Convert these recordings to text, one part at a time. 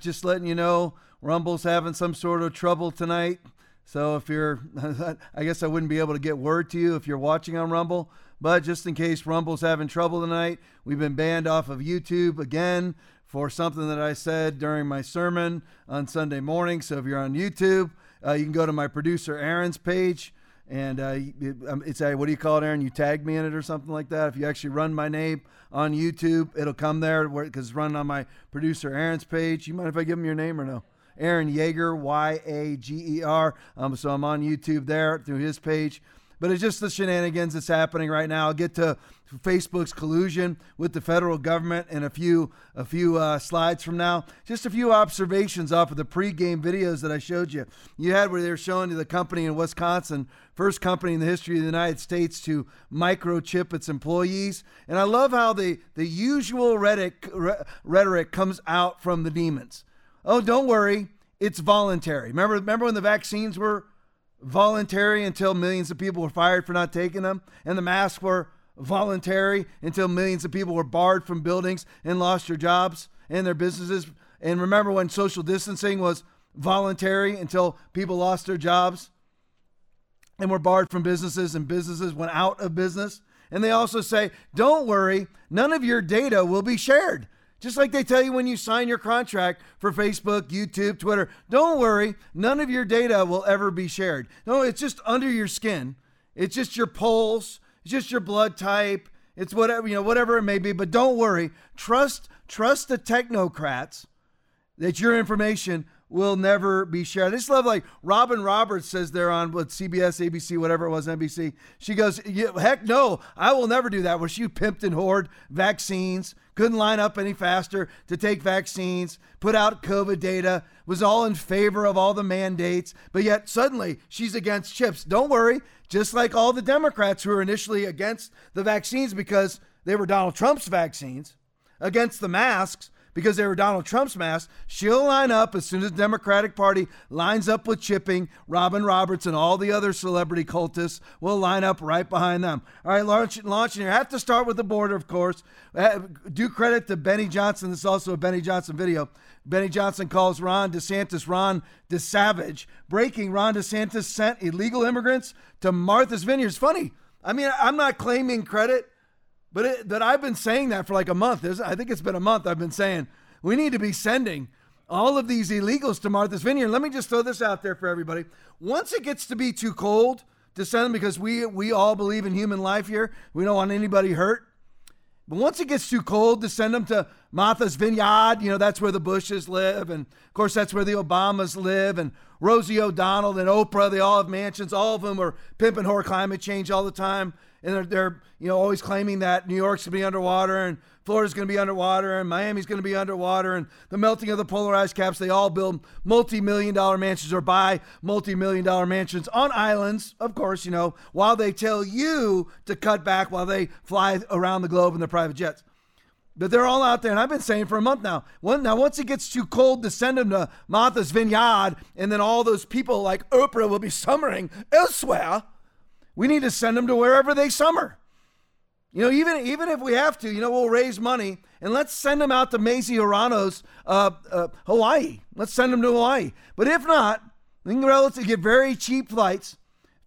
just letting you know Rumble's having some sort of trouble tonight. So if you're, I guess I wouldn't be able to get word to you if you're watching on Rumble. But just in case Rumble's having trouble tonight, we've been banned off of YouTube again for something that I said during my sermon on Sunday morning. So if you're on YouTube, uh, you can go to my producer Aaron's page. And uh, um, it's a, what do you call it, Aaron? You tag me in it or something like that. If you actually run my name on YouTube, it'll come there because it's run on my producer Aaron's page. You mind if I give him your name or no? Aaron Yager, Y A G E R. Um, so I'm on YouTube there through his page. But it's just the shenanigans that's happening right now. I'll get to Facebook's collusion with the federal government in a few a few uh, slides from now. Just a few observations off of the pregame videos that I showed you. You had where they were showing you the company in Wisconsin, first company in the history of the United States to microchip its employees. And I love how the the usual rhetoric, rhetoric comes out from the demons. Oh, don't worry, it's voluntary. Remember, remember when the vaccines were voluntary until millions of people were fired for not taking them, and the masks were voluntary until millions of people were barred from buildings and lost their jobs and their businesses. And remember when social distancing was voluntary until people lost their jobs and were barred from businesses and businesses went out of business. And they also say, don't worry, none of your data will be shared. Just like they tell you when you sign your contract for Facebook, YouTube, Twitter, don't worry, none of your data will ever be shared. No, it's just under your skin. It's just your pulse, it's just your blood type, it's whatever, you know, whatever it may be, but don't worry. Trust trust the technocrats that your information will never be shared. I just love like Robin Roberts says there on what CBS, ABC, whatever it was, NBC. She goes, yeah, "Heck no, I will never do that." Where she pimped and hoard vaccines, couldn't line up any faster to take vaccines, put out COVID data, was all in favor of all the mandates, but yet suddenly she's against chips. Don't worry, just like all the Democrats who were initially against the vaccines because they were Donald Trump's vaccines, against the masks because they were Donald Trump's masks, she'll line up as soon as the Democratic Party lines up with chipping. Robin Roberts and all the other celebrity cultists will line up right behind them. All right, launch, launching here. I have to start with the border, of course. Uh, do credit to Benny Johnson. This is also a Benny Johnson video. Benny Johnson calls Ron DeSantis Ron DeSavage. Breaking Ron DeSantis sent illegal immigrants to Martha's Vineyards. Funny. I mean, I'm not claiming credit but it, I've been saying that for like a month. I think it's been a month. I've been saying we need to be sending all of these illegals to Martha's Vineyard. Let me just throw this out there for everybody. Once it gets to be too cold to send them, because we we all believe in human life here, we don't want anybody hurt. But once it gets too cold to send them to Martha's Vineyard, you know, that's where the Bushes live. And of course, that's where the Obamas live. And Rosie O'Donnell and Oprah, they all have mansions. All of them are pimping whore climate change all the time and they're, they're you know always claiming that New York's going to be underwater and Florida's going to be underwater and Miami's going to be underwater and the melting of the polar ice caps. They all build multi-million dollar mansions or buy multi-million dollar mansions on islands, of course, you know, while they tell you to cut back while they fly around the globe in their private jets. But they're all out there, and I've been saying for a month now. now, once it gets too cold to send them to Martha's Vineyard, and then all those people like Oprah will be summering elsewhere, we need to send them to wherever they summer. You know, even even if we have to, you know, we'll raise money and let's send them out to Mazie Hirono's uh, uh, Hawaii. Let's send them to Hawaii. But if not, we can relatively get very cheap flights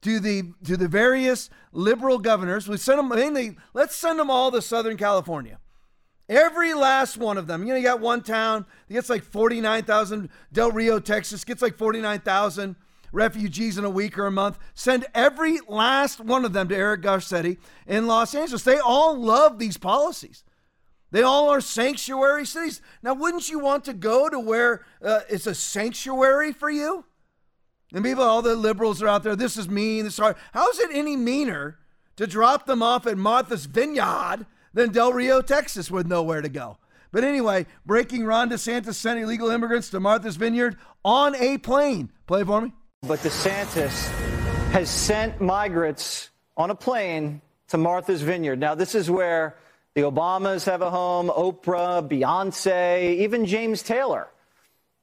to the to the various liberal governors. We send them mainly. Let's send them all to Southern California. Every last one of them. You know, you got one town that gets like forty nine thousand. Del Rio, Texas, gets like forty nine thousand refugees in a week or a month. Send every last one of them to Eric Garcetti in Los Angeles. They all love these policies. They all are sanctuary cities. Now, wouldn't you want to go to where uh, it's a sanctuary for you? And people, all the liberals are out there. This is mean. This is hard. How is it any meaner to drop them off at Martha's Vineyard than Del Rio, Texas, with nowhere to go? But anyway, breaking Ron DeSantis sent illegal immigrants to Martha's Vineyard on a plane. Play for me. But DeSantis has sent migrants on a plane to Martha's Vineyard. Now, this is where the Obamas have a home, Oprah, Beyonce, even James Taylor,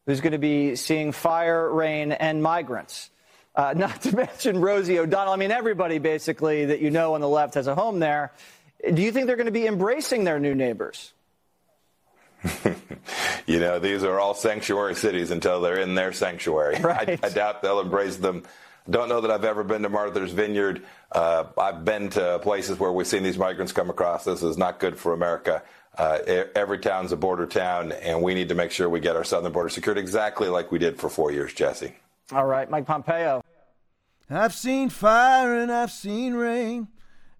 who's going to be seeing fire, rain, and migrants. Uh, not to mention Rosie O'Donnell. I mean, everybody basically that you know on the left has a home there. Do you think they're going to be embracing their new neighbors? you know, these are all sanctuary cities until they're in their sanctuary. Right. I, I, doubt they'll embrace them. Don't know that I've ever been to Martha's Vineyard. Uh, I've been to places where we've seen these migrants come across. This is not good for America. Uh, every town's a border town, and we need to make sure we get our southern border secured exactly like we did for four years, Jesse. All right, Mike Pompeo. I've seen fire and I've seen rain,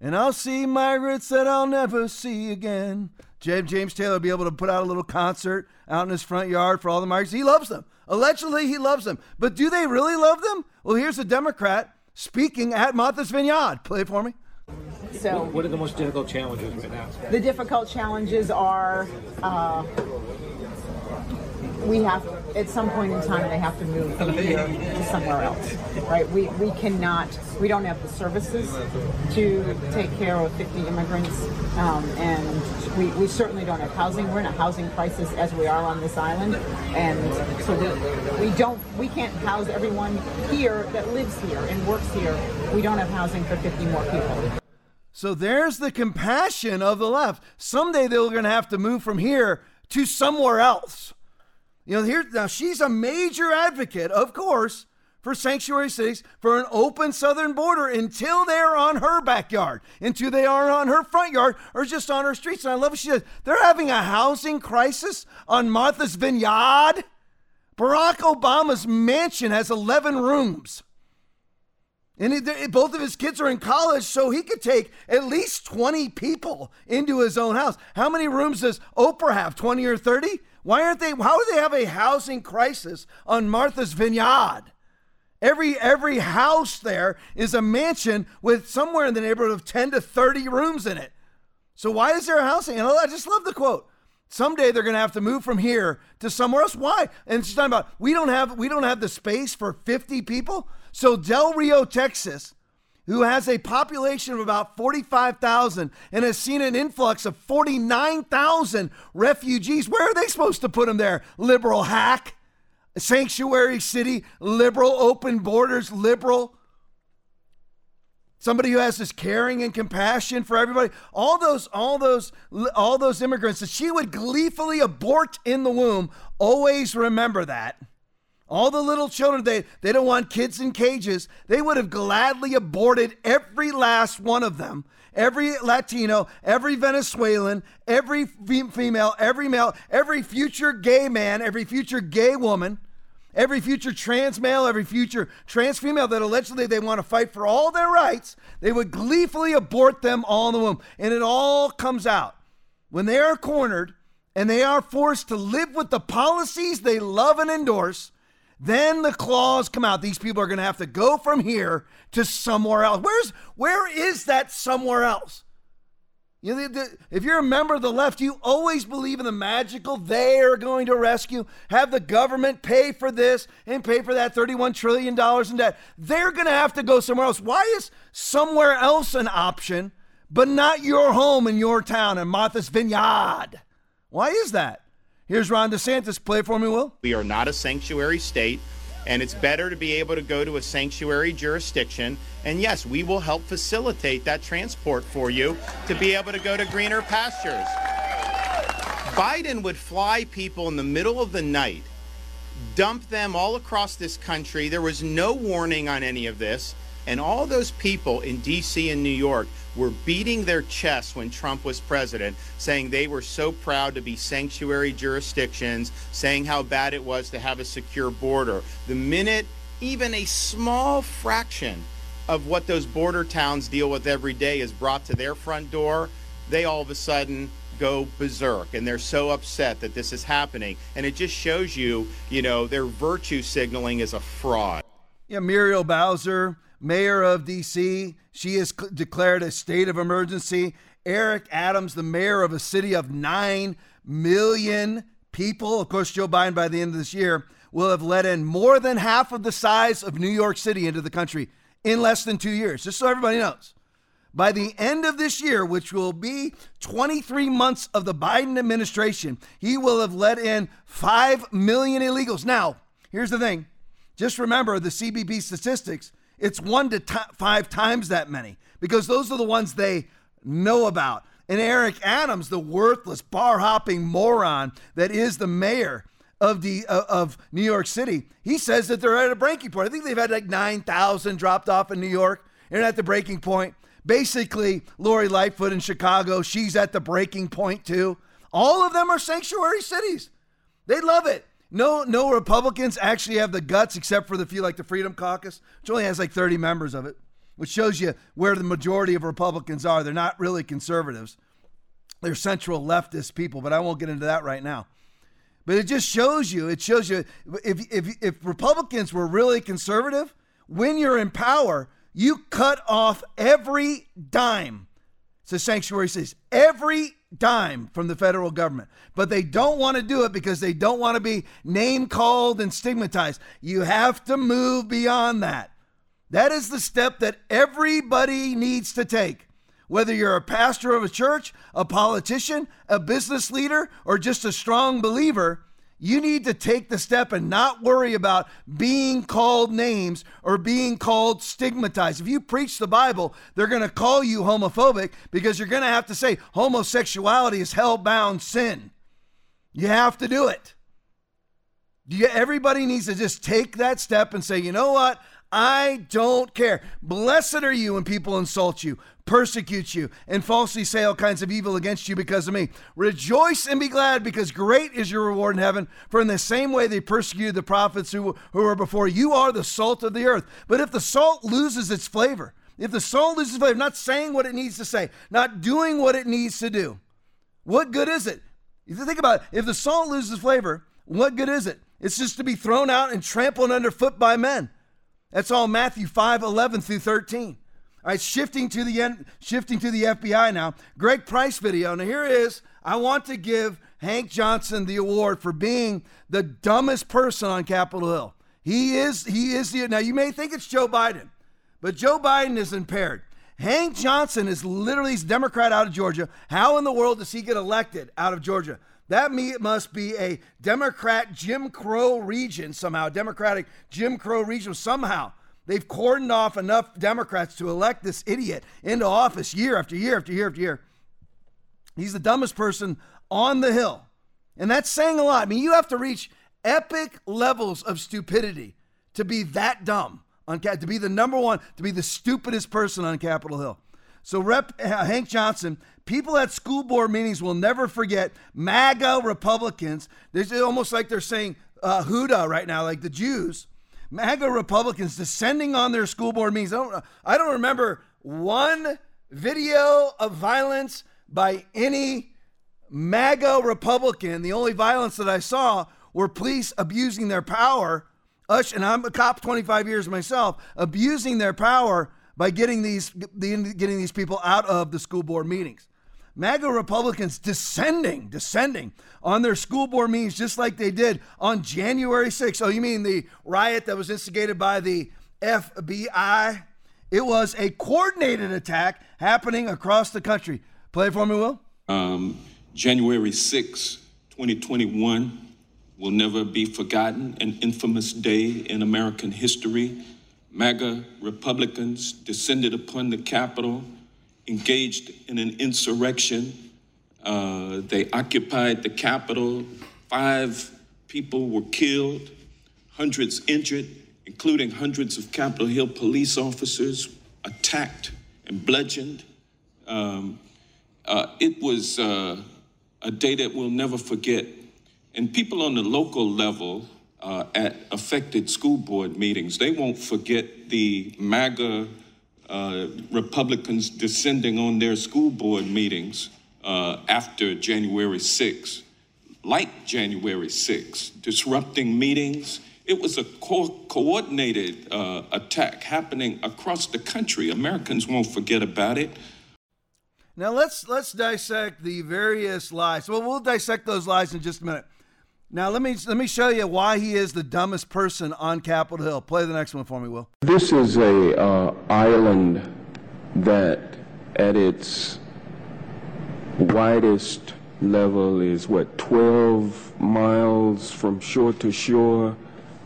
and I'll see migrants that I'll never see again. James Taylor will be able to put out a little concert out in his front yard for all the migrants. He loves them. Allegedly, he loves them. But do they really love them? Well, here's a Democrat speaking at Martha's Vineyard. Play it for me. So, what are the most difficult challenges right now? The difficult challenges are uh, we have at some point in time they have to move from here to somewhere else right? We we cannot we don't have the services to take care of 50 immigrants um, and we, we certainly don't have housing. We're in a housing crisis as we are on this island and so we, we don't we can't house everyone here that lives here and works here. We don't have housing for 50 more people. So there's the compassion of the left. Someday they're going to have to move from here to somewhere else you know, here now she's a major advocate, of course, for sanctuary cities, for an open southern border until they're on her backyard, until they are on her front yard or just on her streets. And I love what she says. They're having a housing crisis on Martha's Vineyard. Barack Obama's mansion has 11 rooms. And it, both of his kids are in college, so he could take at least 20 people into his own house. How many rooms does Oprah have? 20 or 30? Why aren't they? How do they have a housing crisis on Martha's Vineyard? Every every house there is a mansion with somewhere in the neighborhood of 10 to 30 rooms in it. So why is there a housing? And I just love the quote. Someday they're going to have to move from here to somewhere else. Why? And she's talking about we don't have we don't have the space for 50 people. So Del Rio, Texas, who has a population of about 45,000 and has seen an influx of 49,000 refugees. Where are they supposed to put them there? Liberal hack, sanctuary city, liberal, open borders, liberal. Somebody who has this caring and compassion for everybody. All those, all those, all those immigrants that she would gleefully abort in the womb. Always remember that. All the little children, they, they don't want kids in cages. They would have gladly aborted every last one of them. Every Latino, every Venezuelan, every female, every male, every future gay man, every future gay woman, every future trans male, every future trans female that allegedly they want to fight for all their rights, they would gleefully abort them all in the womb. And it all comes out. When they are cornered and they are forced to live with the policies they love and endorse, then the claws come out. These people are going to have to go from here to somewhere else. Where's where is that somewhere else? You know, the, the, if you're a member of the left, you always believe in the magical. They are going to rescue. Have the government pay for this and pay for that $31 trillion in debt. They're going to have to go somewhere else. Why is somewhere else an option, but not your home in your town in Martha's Vineyard? Why is that? Here's Ron DeSantis. Play for me, Will. We are not a sanctuary state, and it's better to be able to go to a sanctuary jurisdiction. And yes, we will help facilitate that transport for you to be able to go to greener pastures. Biden would fly people in the middle of the night, dump them all across this country. There was no warning on any of this. And all those people in D.C. and New York were beating their chests when Trump was president, saying they were so proud to be sanctuary jurisdictions, saying how bad it was to have a secure border. The minute even a small fraction of what those border towns deal with every day is brought to their front door, they all of a sudden go berserk and they're so upset that this is happening. And it just shows you, you know, their virtue signaling is a fraud. Yeah, Muriel Bowser mayor of D.C. She has cl- declared a state of emergency. Eric Adams, the mayor of a city of 9 million people, of course, Joe Biden by the end of this year will have let in more than half of the size of New York City into the country in less than two years, just so everybody knows. By the end of this year, which will be 23 months of the Biden administration, he will have let in 5 million illegals. Now, here's the thing just remember the CBP statistics it's one to t- five times that many because those are the ones they know about. And Eric Adams, the worthless, bar hopping moron that is the mayor of the uh, of New York City, he says that they're at a breaking point. I think they've had like nine thousand dropped off in New York, and at the breaking point. Basically, Lori Lightfoot in Chicago, she's at the breaking point too. All of them are sanctuary cities. They love it. No, no Republicans actually have the guts, except for the few like the Freedom Caucus, which only has like 30 members of it, which shows you where the majority of Republicans are. They're not really conservatives. They're central leftist people, but I won't get into that right now. But it just shows you, it shows you if, if, if Republicans were really conservative, when you're in power, you cut off every dime. A sanctuary cities, every dime from the federal government. But they don't want to do it because they don't want to be name called and stigmatized. You have to move beyond that. That is the step that everybody needs to take. Whether you're a pastor of a church, a politician, a business leader, or just a strong believer, you need to take the step and not worry about being called names or being called stigmatized. If you preach the Bible, they're going to call you homophobic because you're going to have to say homosexuality is hell-bound sin. You have to do it. Everybody needs to just take that step and say, you know what? I don't care. Blessed are you when people insult you, persecute you, and falsely say all kinds of evil against you because of me. Rejoice and be glad because great is your reward in heaven. For in the same way they persecuted the prophets who, who were before, you are the salt of the earth. But if the salt loses its flavor, if the salt loses flavor, not saying what it needs to say, not doing what it needs to do, what good is it? If you think about it, if the salt loses flavor, what good is it? It's just to be thrown out and trampled underfoot by men. That's all Matthew 5, 11 through 13. All right, shifting to the end, shifting to the FBI now. Greg Price video. Now here is. I want to give Hank Johnson the award for being the dumbest person on Capitol Hill. He is. He is the. Now you may think it's Joe Biden, but Joe Biden is impaired. Hank Johnson is literally he's Democrat out of Georgia. How in the world does he get elected out of Georgia? That must be a Democrat Jim Crow region somehow, Democratic Jim Crow region somehow. They've cordoned off enough Democrats to elect this idiot into office year after year after year after year. He's the dumbest person on the Hill. And that's saying a lot. I mean, you have to reach epic levels of stupidity to be that dumb on to be the number one, to be the stupidest person on Capitol Hill. So, Rep Hank Johnson People at school board meetings will never forget MAGA Republicans. It's almost like they're saying uh, Huda right now, like the Jews. MAGA Republicans descending on their school board meetings. I don't, I don't remember one video of violence by any MAGA Republican. The only violence that I saw were police abusing their power. Us, and I'm a cop 25 years myself, abusing their power by getting these getting these people out of the school board meetings. MAGA Republicans descending, descending on their school board meetings just like they did on January 6th. Oh, you mean the riot that was instigated by the FBI? It was a coordinated attack happening across the country. Play for me, Will. Um, January 6, 2021 will never be forgotten, an infamous day in American history. MAGA Republicans descended upon the Capitol engaged in an insurrection. Uh, they occupied the Capitol. Five people were killed, hundreds injured, including hundreds of Capitol Hill police officers attacked and bludgeoned. Um, uh, it was uh, a day that we'll never forget. And people on the local level uh, at affected school board meetings, they won't forget the MAGA uh, Republicans descending on their school board meetings uh, after January 6, like January 6, disrupting meetings. It was a co- coordinated uh, attack happening across the country. Americans won't forget about it. Now let's let's dissect the various lies. Well, we'll dissect those lies in just a minute. Now let me let me show you why he is the dumbest person on Capitol Hill. Play the next one for me, Will. This is a uh, island that, at its widest level, is what 12 miles from shore to shore,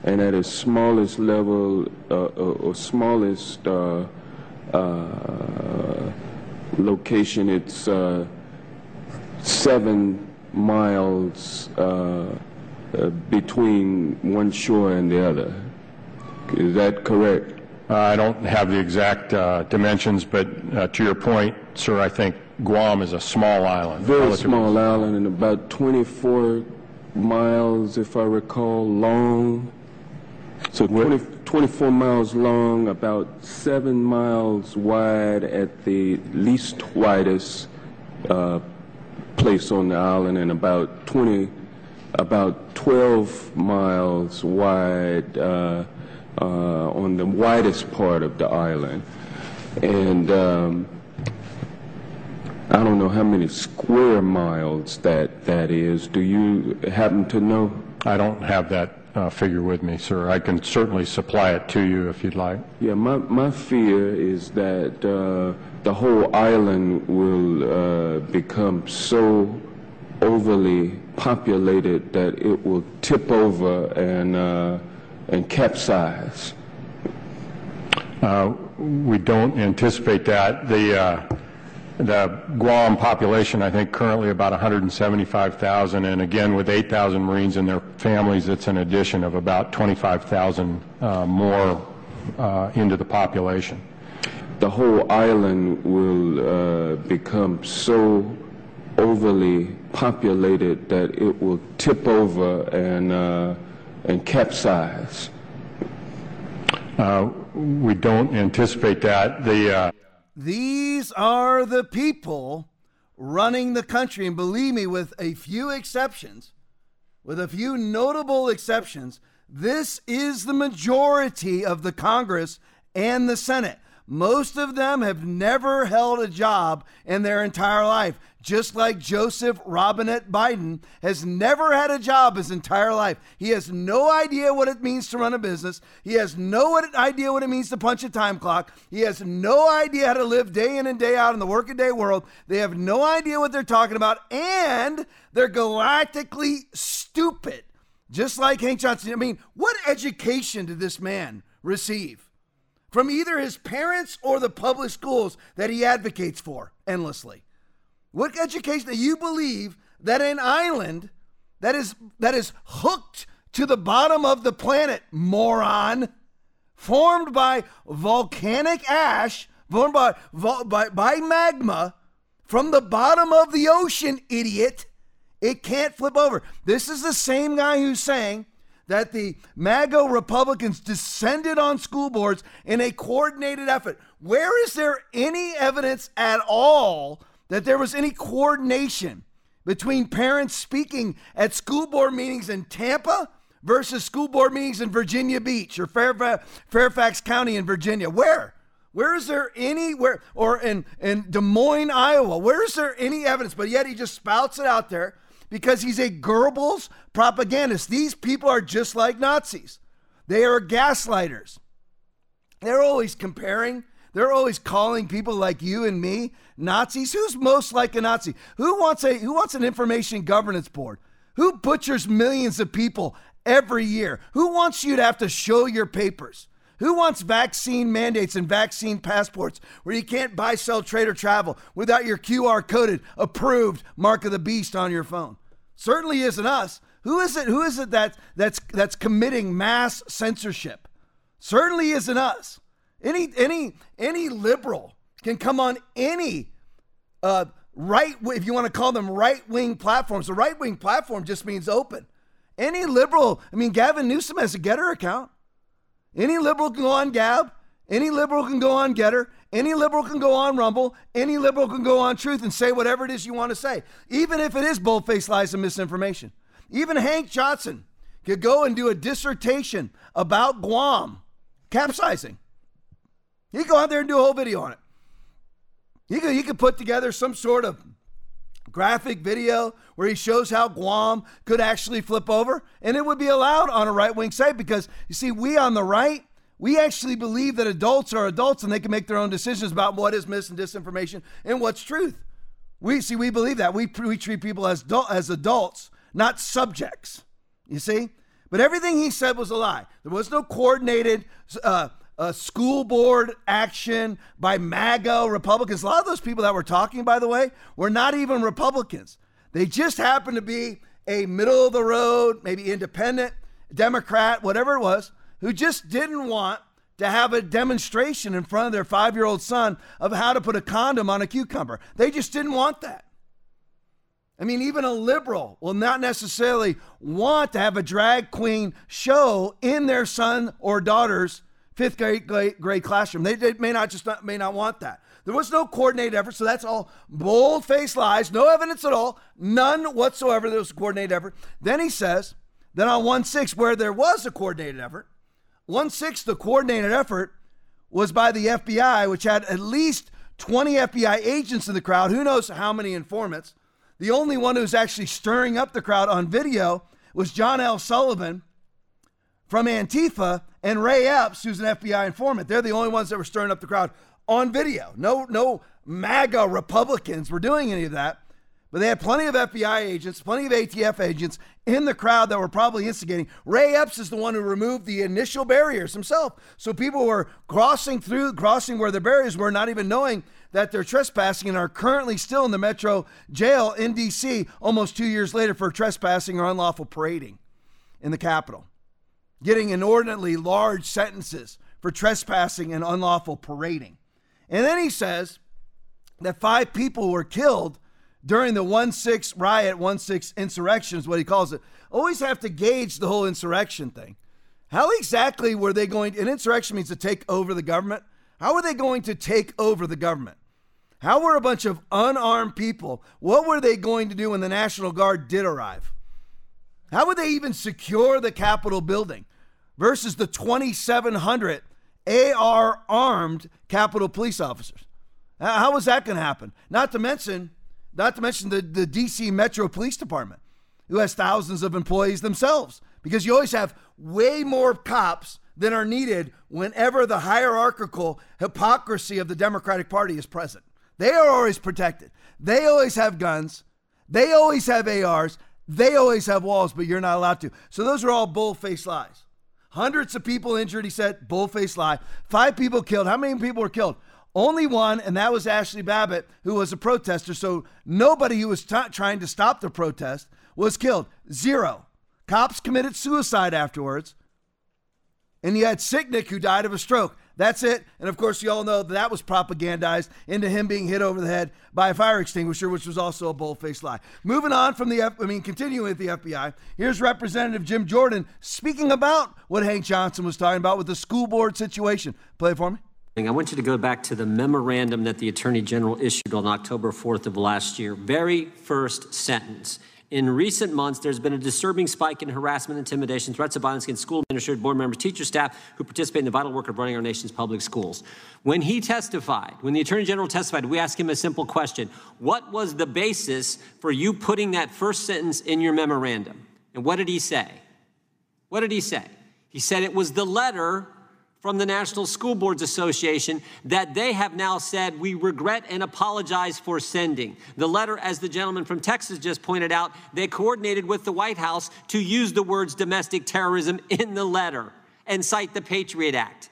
and at its smallest level, uh, uh or smallest uh, uh, location, it's seven miles uh, between one shore and the other. Is that correct? Uh, I don't have the exact uh, dimensions, but uh, to your point, sir, I think Guam is a small island. Very relatively. small island and about 24 miles, if I recall, long. So 20, 24 miles long, about seven miles wide at the least widest uh, place on the island, and about 20, about 12 miles wide uh, uh, on the widest part of the island. And um, I don't know how many square miles that that is. Do you happen to know? I don't have that uh, figure with me, sir. I can certainly supply it to you if you'd like. Yeah, my, my fear is that uh, the whole island will uh, become so overly populated that it will tip over and, uh, and capsize. Uh, we don't anticipate that. The, uh, the Guam population, I think, currently about 175,000, and again, with 8,000 Marines and their families, it's an addition of about 25,000 uh, more uh, into the population. The whole island will uh, become so overly populated that it will tip over and, uh, and capsize. Uh, we don't anticipate that. The uh, These are the people running the country. And believe me, with a few exceptions, with a few notable exceptions, this is the majority of the Congress and the Senate. Most of them have never held a job in their entire life, just like Joseph Robinette Biden has never had a job his entire life. He has no idea what it means to run a business. He has no idea what it means to punch a time clock. He has no idea how to live day in and day out in the workaday world. They have no idea what they're talking about, and they're galactically stupid, just like Hank Johnson. I mean, what education did this man receive? From either his parents or the public schools that he advocates for endlessly. What education do you believe that an island that is that is hooked to the bottom of the planet, moron, formed by volcanic ash, formed by, by, by magma from the bottom of the ocean, idiot, it can't flip over. This is the same guy who's saying that the MAGA Republicans descended on school boards in a coordinated effort. Where is there any evidence at all that there was any coordination between parents speaking at school board meetings in Tampa versus school board meetings in Virginia Beach or Fairfax, Fairfax County in Virginia? Where? Where is there any where or in, in Des Moines, Iowa? Where is there any evidence? But yet he just spouts it out there because he's a Goebbels propagandist. These people are just like Nazis. They are gaslighters. They're always comparing, they're always calling people like you and me Nazis. Who's most like a Nazi? Who wants a who wants an information governance board? Who butchers millions of people every year? Who wants you to have to show your papers? Who wants vaccine mandates and vaccine passports where you can't buy, sell, trade, or travel without your QR coded, approved mark of the beast on your phone? Certainly isn't us. Who is it? Who is it that that's that's committing mass censorship? Certainly isn't us. Any any any liberal can come on any uh, right if you want to call them right wing platforms. The right wing platform just means open. Any liberal, I mean, Gavin Newsom has a Gettr account. Any liberal can go on Gab. Any liberal can go on Gettr. Any liberal can go on Rumble. Any liberal can go on Truth and say whatever it is you want to say, even if it is bold-faced lies and misinformation. Even Hank Johnson could go and do a dissertation about Guam capsizing. He could go out there and do a whole video on it. He could, he could put together some sort of graphic video where he shows how Guam could actually flip over, and it would be allowed on a right wing site because you see, we on the right, we actually believe that adults are adults and they can make their own decisions about what is mis and disinformation and what's truth. We see, we believe that. We, we treat people as, as adults, not subjects. You see? But everything he said was a lie. There was no coordinated uh, uh, school board action by MAGA Republicans. A lot of those people that were talking, by the way, were not even Republicans. They just happened to be a middle of the road, maybe independent, Democrat, whatever it was, who just didn't want to have a demonstration in front of their five year old son of how to put a condom on a cucumber. They just didn't want that. I mean, even a liberal will not necessarily want to have a drag queen show in their son or daughter's fifth grade, grade, grade classroom. They, they, may not just not, may not want that. There was no coordinated effort, so that's all bold faced lies, no evidence at all, none whatsoever. There was a coordinated effort. Then he says that on 1 6, where there was a coordinated effort, 1 6, the coordinated effort was by the FBI, which had at least 20 FBI agents in the crowd. Who knows how many informants? The only one who was actually stirring up the crowd on video was John L. Sullivan from Antifa and Ray Epps, who's an FBI informant. They're the only ones that were stirring up the crowd on video. No, no MAGA Republicans were doing any of that. But they had plenty of FBI agents, plenty of ATF agents in the crowd that were probably instigating. Ray Epps is the one who removed the initial barriers himself. So people were crossing through, crossing where the barriers were, not even knowing that they're trespassing and are currently still in the Metro jail in D.C. almost two years later for trespassing or unlawful parading in the Capitol, getting inordinately large sentences for trespassing and unlawful parading. And then he says that five people were killed during the 1 6 riot, 1 6 insurrection is what he calls it. Always have to gauge the whole insurrection thing. How exactly were they going? An insurrection means to take over the government. How were they going to take over the government? How were a bunch of unarmed people? What were they going to do when the National Guard did arrive? How would they even secure the Capitol building versus the 2,700 AR armed Capitol police officers? How was that going to happen? Not to mention, not to mention the, the DC Metro Police Department, who has thousands of employees themselves, because you always have way more cops than are needed whenever the hierarchical hypocrisy of the Democratic Party is present. They are always protected. They always have guns. They always have ARs. They always have walls, but you're not allowed to. So those are all bull-faced lies. Hundreds of people injured, he said, bull-faced lie. Five people killed. How many people were killed? Only one, and that was Ashley Babbitt, who was a protester. So nobody who was t- trying to stop the protest was killed. Zero. Cops committed suicide afterwards. And you had Sicknick, who died of a stroke. That's it. And of course, you all know that, that was propagandized into him being hit over the head by a fire extinguisher, which was also a bold-faced lie. Moving on from the, F- I mean, continuing with the FBI. Here's Representative Jim Jordan speaking about what Hank Johnson was talking about with the school board situation. Play it for me. I want you to go back to the memorandum that the Attorney General issued on October 4th of last year. Very first sentence. In recent months, there's been a disturbing spike in harassment, intimidation, threats of violence against school administrators, board members, teachers, staff who participate in the vital work of running our nation's public schools. When he testified, when the Attorney General testified, we asked him a simple question What was the basis for you putting that first sentence in your memorandum? And what did he say? What did he say? He said it was the letter from the National School Boards Association that they have now said we regret and apologize for sending. The letter, as the gentleman from Texas just pointed out, they coordinated with the White House to use the words domestic terrorism in the letter and cite the Patriot Act.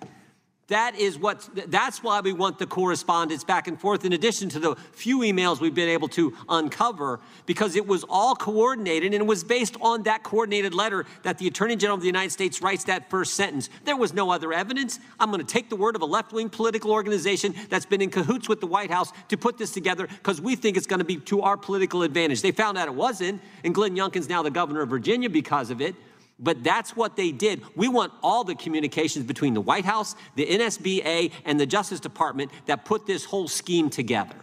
That is what, that's why we want the correspondence back and forth, in addition to the few emails we've been able to uncover, because it was all coordinated and it was based on that coordinated letter that the Attorney General of the United States writes that first sentence. There was no other evidence. I'm going to take the word of a left wing political organization that's been in cahoots with the White House to put this together because we think it's going to be to our political advantage. They found out it wasn't, and Glenn Youngkin's now the governor of Virginia because of it. But that's what they did. We want all the communications between the White House, the NSBA, and the Justice Department that put this whole scheme together.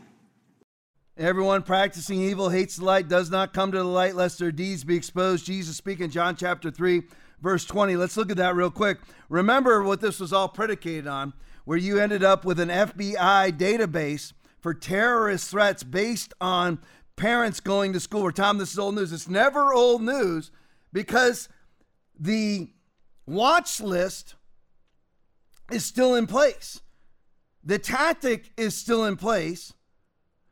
Everyone practicing evil hates the light, does not come to the light, lest their deeds be exposed. Jesus speaking, John chapter 3, verse 20. Let's look at that real quick. Remember what this was all predicated on, where you ended up with an FBI database for terrorist threats based on parents going to school. Or, Tom, this is old news. It's never old news because the watch list is still in place. The tactic is still in place.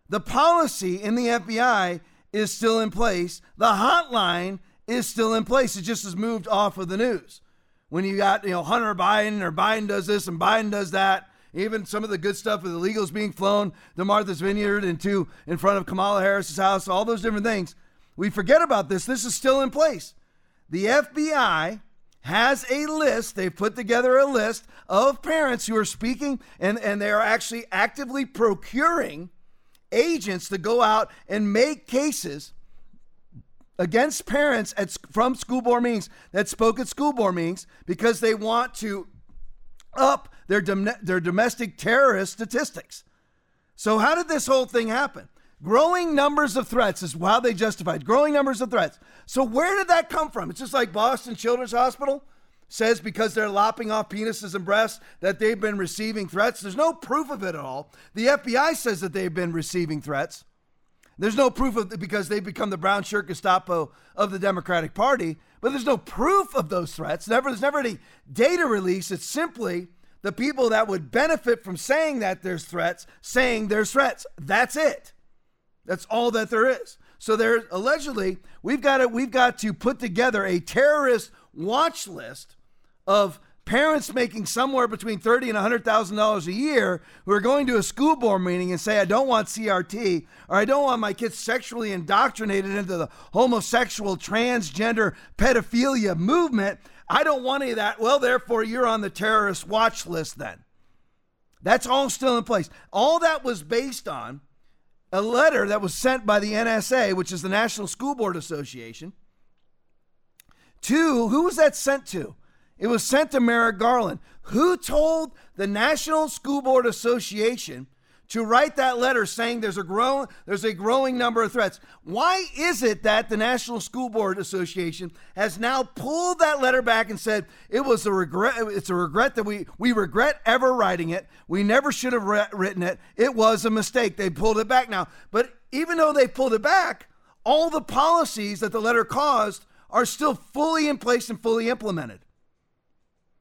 The policy in the FBI is still in place. The hotline is still in place. It just has moved off of the news. When you got, you know, Hunter Biden or Biden does this and Biden does that, even some of the good stuff with illegals being flown to Martha's Vineyard and to in front of Kamala Harris's house, all those different things. we forget about this. This is still in place. The FBI has a list. They've put together a list of parents who are speaking and, and they are actually actively procuring agents to go out and make cases against parents at, from school board meetings that spoke at school board meetings because they want to up their, dom- their domestic terrorist statistics. So, how did this whole thing happen? Growing numbers of threats is how they justified growing numbers of threats. So, where did that come from? It's just like Boston Children's Hospital says because they're lopping off penises and breasts that they've been receiving threats. There's no proof of it at all. The FBI says that they've been receiving threats. There's no proof of it because they've become the brown shirt Gestapo of the Democratic Party, but there's no proof of those threats. Never, there's never any data release. It's simply the people that would benefit from saying that there's threats saying there's threats. That's it. That's all that there is. So there allegedly we've got to we've got to put together a terrorist watch list of parents making somewhere between thirty and hundred thousand dollars a year who are going to a school board meeting and say, "I don't want CRT," or "I don't want my kids sexually indoctrinated into the homosexual, transgender, pedophilia movement. I don't want any of that." Well, therefore, you're on the terrorist watch list. Then that's all still in place. All that was based on a letter that was sent by the NSA, which is the National School Board Association. To who was that sent to? It was sent to Merrick Garland, who told the National School Board Association to write that letter saying there's a growing there's a growing number of threats. Why is it that the National School Board Association has now pulled that letter back and said it was a regret it's a regret that we we regret ever writing it. We never should have re- written it. It was a mistake. They pulled it back now. But even though they pulled it back, all the policies that the letter caused are still fully in place and fully implemented.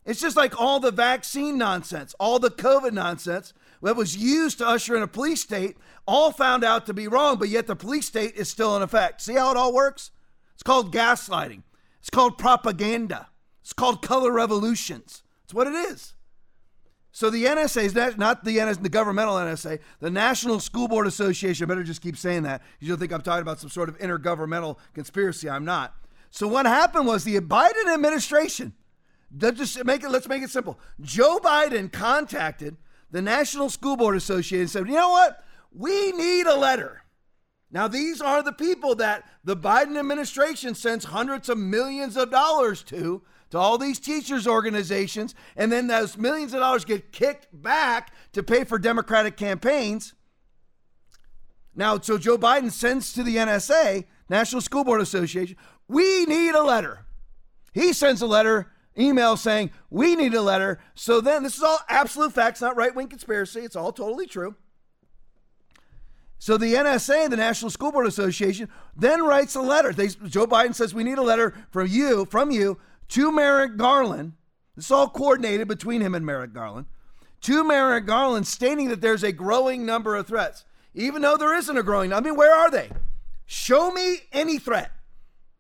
It's just like all the vaccine nonsense, all the COVID nonsense that was used to usher in a police state, all found out to be wrong, but yet the police state is still in effect. See how it all works? It's called gaslighting. It's called propaganda. It's called color revolutions. It's what it is. So the NSA is not the NSA, the governmental NSA, the National School Board Association. I better just keep saying that. You don't think I'm talking about some sort of intergovernmental conspiracy. I'm not. So what happened was the Biden administration just make it. Let's make it simple. Joe Biden contacted the National School Board Association said, "You know what? We need a letter." Now, these are the people that the Biden administration sends hundreds of millions of dollars to, to all these teachers' organizations, and then those millions of dollars get kicked back to pay for Democratic campaigns. Now, so Joe Biden sends to the NSA, National School Board Association, we need a letter. He sends a letter email saying, We need a letter. So then, this is all absolute facts, not right wing conspiracy. It's all totally true. So the NSA, the National School Board Association, then writes a letter. They, Joe Biden says, We need a letter from you, from you to Merrick Garland. This is all coordinated between him and Merrick Garland. To Merrick Garland, stating that there's a growing number of threats, even though there isn't a growing. I mean, where are they? Show me any threat.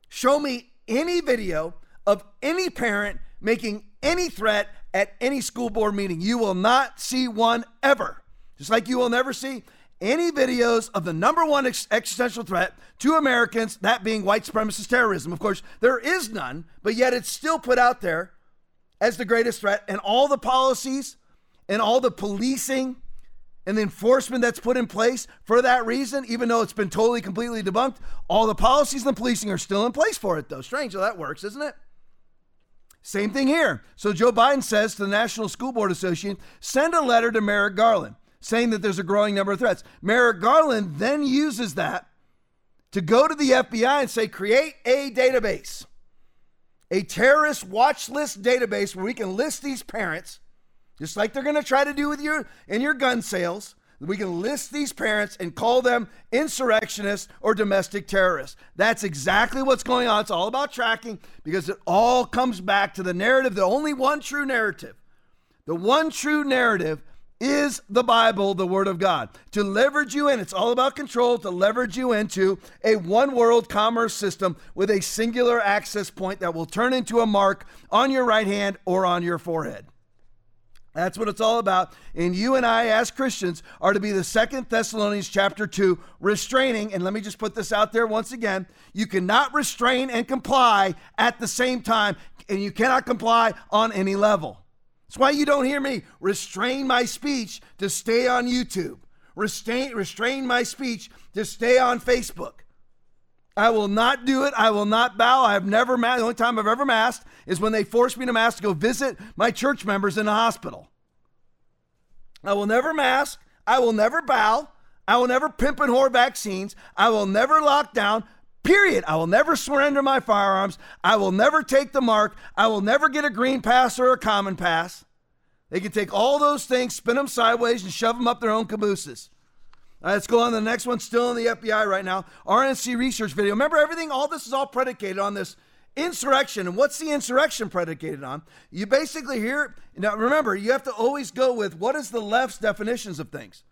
Show me any video of any parent making any threat at any school board meeting. You will not see one ever. Just like you will never see any videos of the number one ex- existential threat to Americans, that being white supremacist terrorism. Of course, there is none, but yet it's still put out there as the greatest threat. And all the policies and all the policing and the enforcement that's put in place for that reason, even though it's been totally, completely debunked, all the policies and the policing are still in place for it, though. Strange how that works, isn't it? Same thing here. So Joe Biden says to the National School Board Association, send a letter to Merrick Garland saying that there's a growing number of threats. Merrick Garland then uses that to go to the FBI and say, create a database, a terrorist watch list database where we can list these parents, just like they're going to try to do with your in your gun sales we can list these parents and call them insurrectionists or domestic terrorists. That's exactly what's going on. It's all about tracking because it all comes back to the narrative, the only one true narrative. The one true narrative is the Bible, the Word of God. To leverage you in, it's all about control, to leverage you into a one world commerce system with a singular access point that will turn into a mark on your right hand or on your forehead. That's what it's all about. And you and I, as Christians, are to be the second Thessalonians chapter 2, restraining. And let me just put this out there once again. You cannot restrain and comply at the same time, and you cannot comply on any level. That's why you don't hear me restrain my speech to stay on YouTube, restrain, restrain my speech to stay on Facebook. I will not do it. I will not bow. I have never masked. The only time I've ever masked is when they forced me to mask to go visit my church members in the hospital. I will never mask. I will never bow. I will never pimp and whore vaccines. I will never lock down. Period. I will never surrender my firearms. I will never take the mark. I will never get a green pass or a common pass. They can take all those things, spin them sideways, and shove them up their own cabooses. Right, let's go on to the next one. Still in the FBI right now. RNC research video. Remember, everything, all this is all predicated on this insurrection. And what's the insurrection predicated on? You basically hear, now remember, you have to always go with what is the left's definitions of things.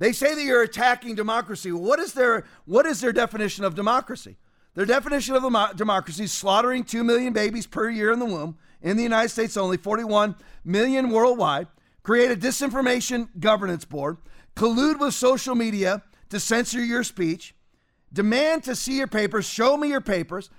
They say that you're attacking democracy. What is their, what is their definition of democracy? Their definition of democracy is slaughtering 2 million babies per year in the womb in the United States only, 41 million worldwide, create a disinformation governance board, collude with social media to censor your speech, demand to see your papers, show me your papers,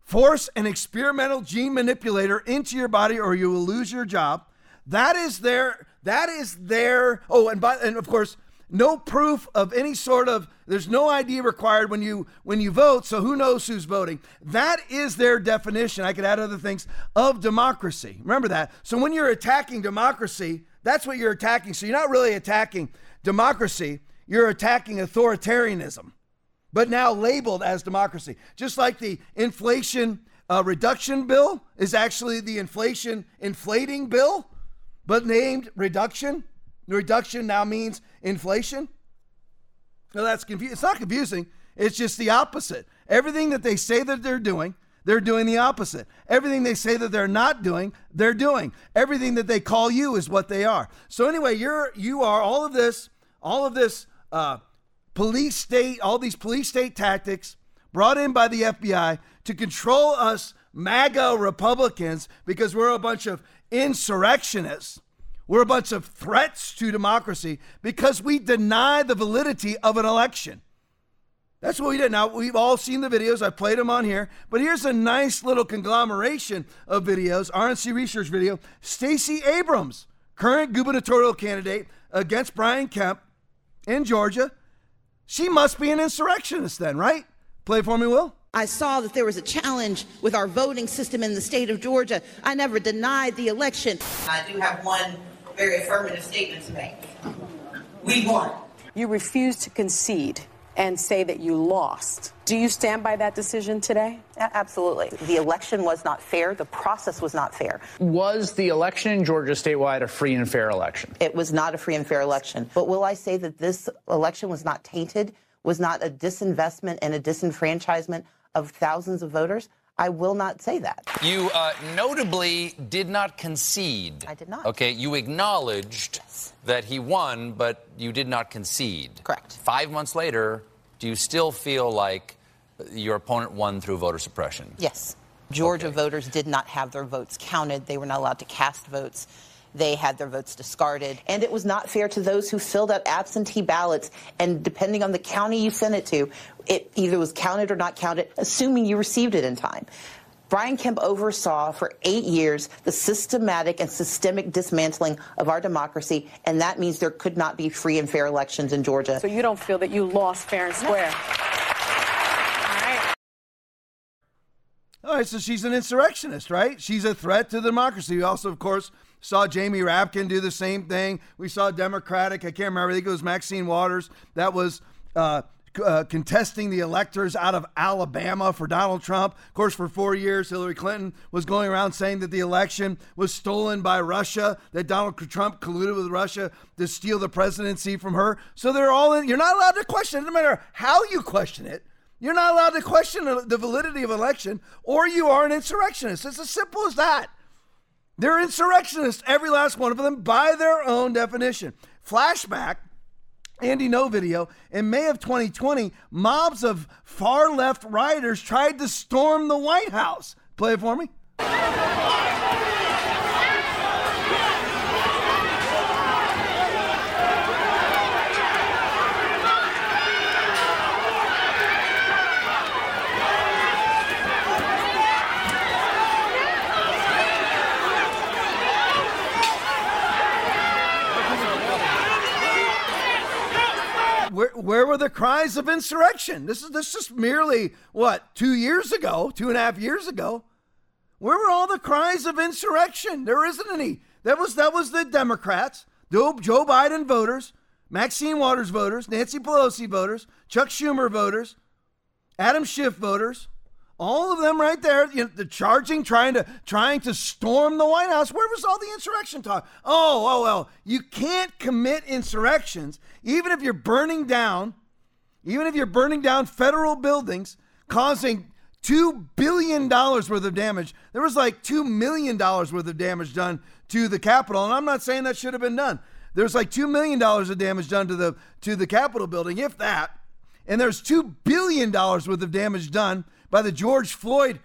force an experimental gene manipulator into your body or you will lose your job. That is their that is their oh and by and of course no proof of any sort of there's no ID required when you when you vote so who knows who's voting. That is their definition i could add other things of democracy. Remember that. So when you're attacking democracy that's what you're attacking. So you're not really attacking democracy, you're attacking authoritarianism, but now labeled as democracy. Just like the inflation uh, reduction bill is actually the inflation inflating bill, but named reduction. Reduction now means inflation. No, that's confusing. It's not confusing. It's just the opposite. Everything that they say that they're doing, they're doing the opposite. Everything they say that they're not doing, they're doing. Everything that they call you is what they are. So anyway, you're you are all of this all of this uh, police state, all these police state tactics brought in by the FBI to control us MAGA Republicans because we're a bunch of insurrectionists. We're a bunch of threats to democracy because we deny the validity of an election. That's what we did. Now, we've all seen the videos. I played them on here. But here's a nice little conglomeration of videos RNC Research video. Stacey Abrams, current gubernatorial candidate against Brian Kemp, in Georgia. She must be an insurrectionist then, right? Play for me, Will. I saw that there was a challenge with our voting system in the state of Georgia. I never denied the election. I do have one very affirmative statement to make. We won. You refused to concede and say that you lost. Do you stand by that decision today? Absolutely. The election was not fair. The process was not fair. Was the election in Georgia statewide a free and fair election? It was not a free and fair election. But will I say that this election was not tainted, was not a disinvestment and a disenfranchisement of thousands of voters? I will not say that. You uh, notably did not concede. I did not. Okay, you acknowledged yes. that he won, but you did not concede. Correct. Five months later, do you still feel like your opponent won through voter suppression? Yes. Georgia okay. voters did not have their votes counted. They were not allowed to cast votes. They had their votes discarded. And it was not fair to those who filled out absentee ballots. And depending on the county you sent it to, it either was counted or not counted, assuming you received it in time. Brian Kemp oversaw for eight years the systematic and systemic dismantling of our democracy, and that means there could not be free and fair elections in Georgia. So you don't feel that you lost fair and square? All right. All right. so she's an insurrectionist, right? She's a threat to democracy. We also, of course, saw Jamie Raskin do the same thing. We saw Democratic, I can't remember, I think it was Maxine Waters, that was uh, uh, contesting the electors out of Alabama for Donald Trump. Of course, for four years, Hillary Clinton was going around saying that the election was stolen by Russia, that Donald Trump colluded with Russia to steal the presidency from her. So they're all in. You're not allowed to question it, no matter how you question it. You're not allowed to question the validity of election, or you are an insurrectionist. It's as simple as that. They're insurrectionists, every last one of them, by their own definition. Flashback, Andy Ngo video. In May of 2020, mobs of far left rioters tried to storm the White House. Play it for me. Where, where were the cries of insurrection? This is this is merely what two years ago, two and a half years ago. Where were all the cries of insurrection? There isn't any. That was that was the Democrats, Joe, Joe Biden voters, Maxine Waters voters, Nancy Pelosi voters, Chuck Schumer voters, Adam Schiff voters. All of them right there, you know, the charging, trying to trying to storm the White House. Where was all the insurrection talk? Oh, oh well, you can't commit insurrections, even if you're burning down, even if you're burning down federal buildings, causing two billion dollars worth of damage. There was like two million dollars worth of damage done to the Capitol, and I'm not saying that should have been done. There's like two million dollars of damage done to the to the Capitol building, if that. And there's two billion dollars worth of damage done by the George Floyd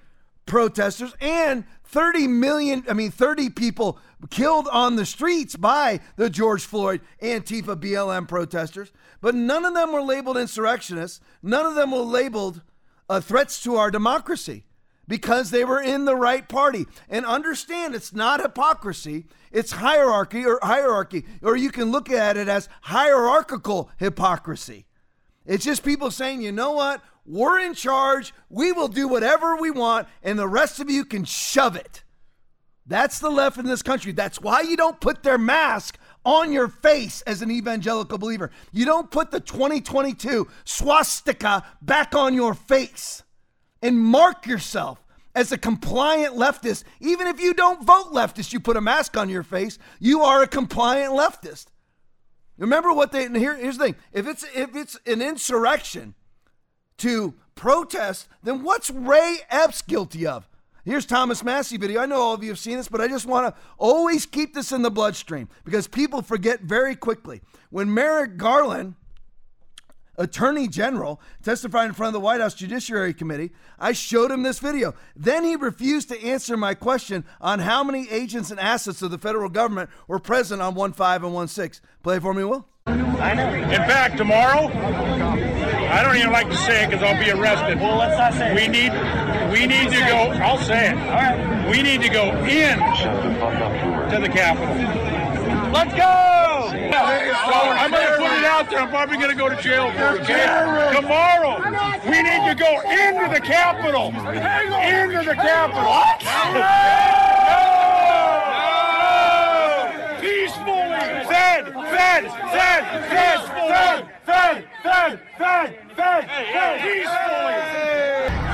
protesters and 30 million, I mean, 30 people killed on the streets by the George Floyd Antifa BLM protesters. But none of them were labeled insurrectionists. None of them were labeled uh, threats to our democracy because they were in the right party. And understand it's not hypocrisy, it's hierarchy or hierarchy, or you can look at it as hierarchical hypocrisy. It's just people saying, you know what? We're in charge. We will do whatever we want, and the rest of you can shove it. That's the left in this country. That's why you don't put their mask on your face as an evangelical believer. You don't put the 2022 swastika back on your face and mark yourself as a compliant leftist. Even if you don't vote leftist, you put a mask on your face, you are a compliant leftist. Remember what they here, here's the thing. If it's if it's an insurrection to protest, then what's Ray Epps guilty of? Here's Thomas Massie video. I know all of you have seen this, but I just want to always keep this in the bloodstream because people forget very quickly. When Merrick Garland, Attorney General, testified in front of the White House Judiciary Committee, I showed him this video. Then he refused to answer my question on how many agents and assets of the federal government were present on 1 5 and 1 6. Play it for me, Will. I know. In fact, tomorrow, I don't even like to say it because I'll be arrested. Well, let's not say it. We need, we need to go. I'll say it. All right. We need to go in to the Capitol. Let's go! I'm going to put it out there. I'm probably going to go to jail for it. Tomorrow, we need to go into the Capitol. Into the Capitol. Peacefully. Fed, fed, fed, fed, fed, fed, fed, fed, fed, fed, peacefully.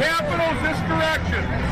Capitals this direction.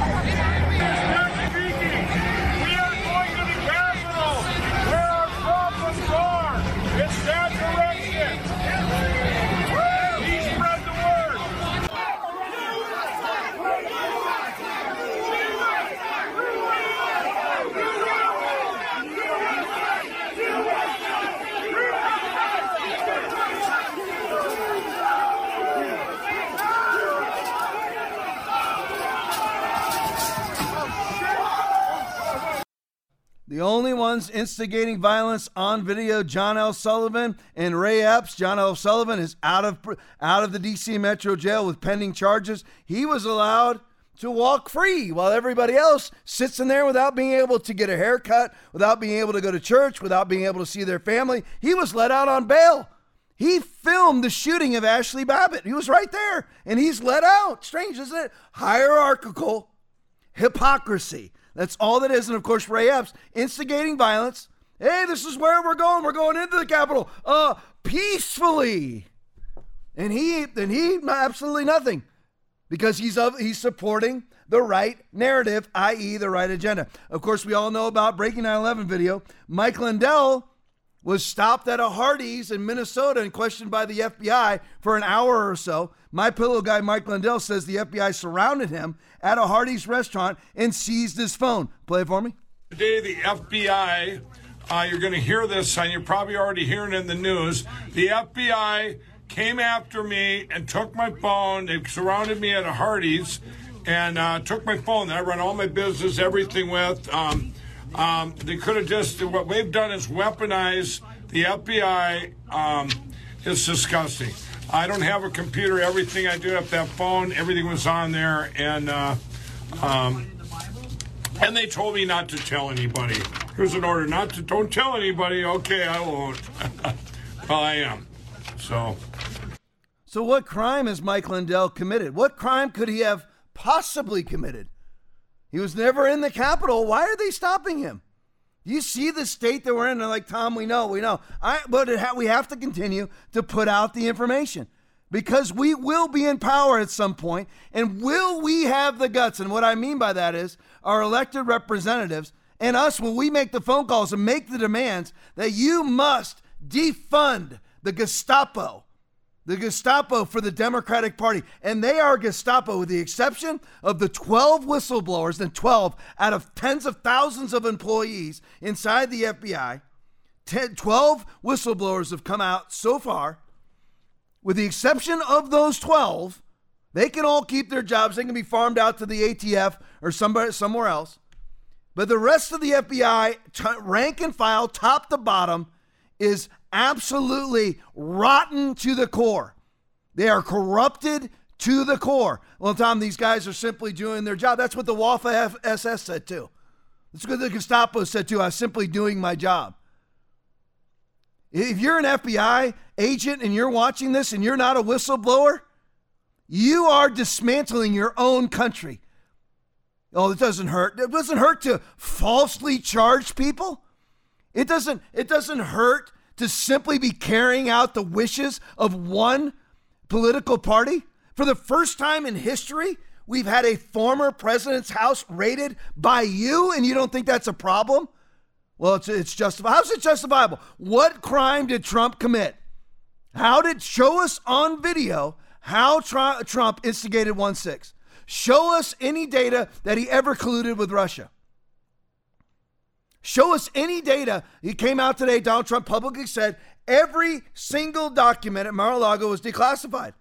The only ones instigating violence on video, John L. Sullivan and Ray Epps. John L. Sullivan is out of out of the D.C. Metro Jail with pending charges. He was allowed to walk free while everybody else sits in there without being able to get a haircut, without being able to go to church, without being able to see their family. He was let out on bail. He filmed the shooting of Ashley Babbitt. He was right there, and he's let out. Strange, isn't it? Hierarchical hypocrisy. That's all that is. And of course, Ray Epps instigating violence. Hey, this is where we're going. We're going into the Capitol uh, peacefully. And he and he absolutely nothing because he's of he's supporting the right narrative, i.e., the right agenda. Of course, we all know about Breaking 9/11 video. Mike Lindell was stopped at a Hardee's in Minnesota and questioned by the FBI for an hour or so. My pillow guy Mike Lindell says the FBI surrounded him at a Hardee's restaurant and seized his phone. Play for me. Today, the FBI, uh, you're going to hear this, and you're probably already hearing in the news. The FBI came after me and took my phone. They surrounded me at a Hardee's and uh, took my phone that I run all my business, everything with. Um, um, they could have just, what they've done is weaponize the FBI. Um, it's disgusting. I don't have a computer. Everything I do have that phone, everything was on there. And uh, um, And they told me not to tell anybody. Here's an order not to, don't tell anybody. Okay, I won't. well, I am. So. So, what crime has Mike Lindell committed? What crime could he have possibly committed? He was never in the Capitol. Why are they stopping him? You see the state that we're in. They're like, Tom, we know, we know. I, but ha- we have to continue to put out the information because we will be in power at some point, and will we have the guts? And what I mean by that is our elected representatives and us, when we make the phone calls and make the demands that you must defund the Gestapo the Gestapo for the Democratic Party. And they are Gestapo with the exception of the 12 whistleblowers and 12 out of tens of thousands of employees inside the FBI. 10, 12 whistleblowers have come out so far. With the exception of those 12, they can all keep their jobs. They can be farmed out to the ATF or somebody, somewhere else. But the rest of the FBI, t- rank and file, top to bottom, is absolutely rotten to the core. They are corrupted to the core. Well, Tom, these guys are simply doing their job. That's what the Waffen-SS said too. That's what the Gestapo said too. I was simply doing my job. If you're an FBI agent and you're watching this and you're not a whistleblower, you are dismantling your own country. Oh, it doesn't hurt. It doesn't hurt to falsely charge people. It doesn't it doesn't hurt to simply be carrying out the wishes of one political party? For the first time in history, we've had a former president's house raided by you, and you don't think that's a problem? Well, it's, it's justifiable. How's it justifiable? What crime did Trump commit? How did show us on video how Trump instigated 1 6? Show us any data that he ever colluded with Russia. Show us any data. He came out today, Donald Trump publicly said every single document at Mar a Lago was declassified.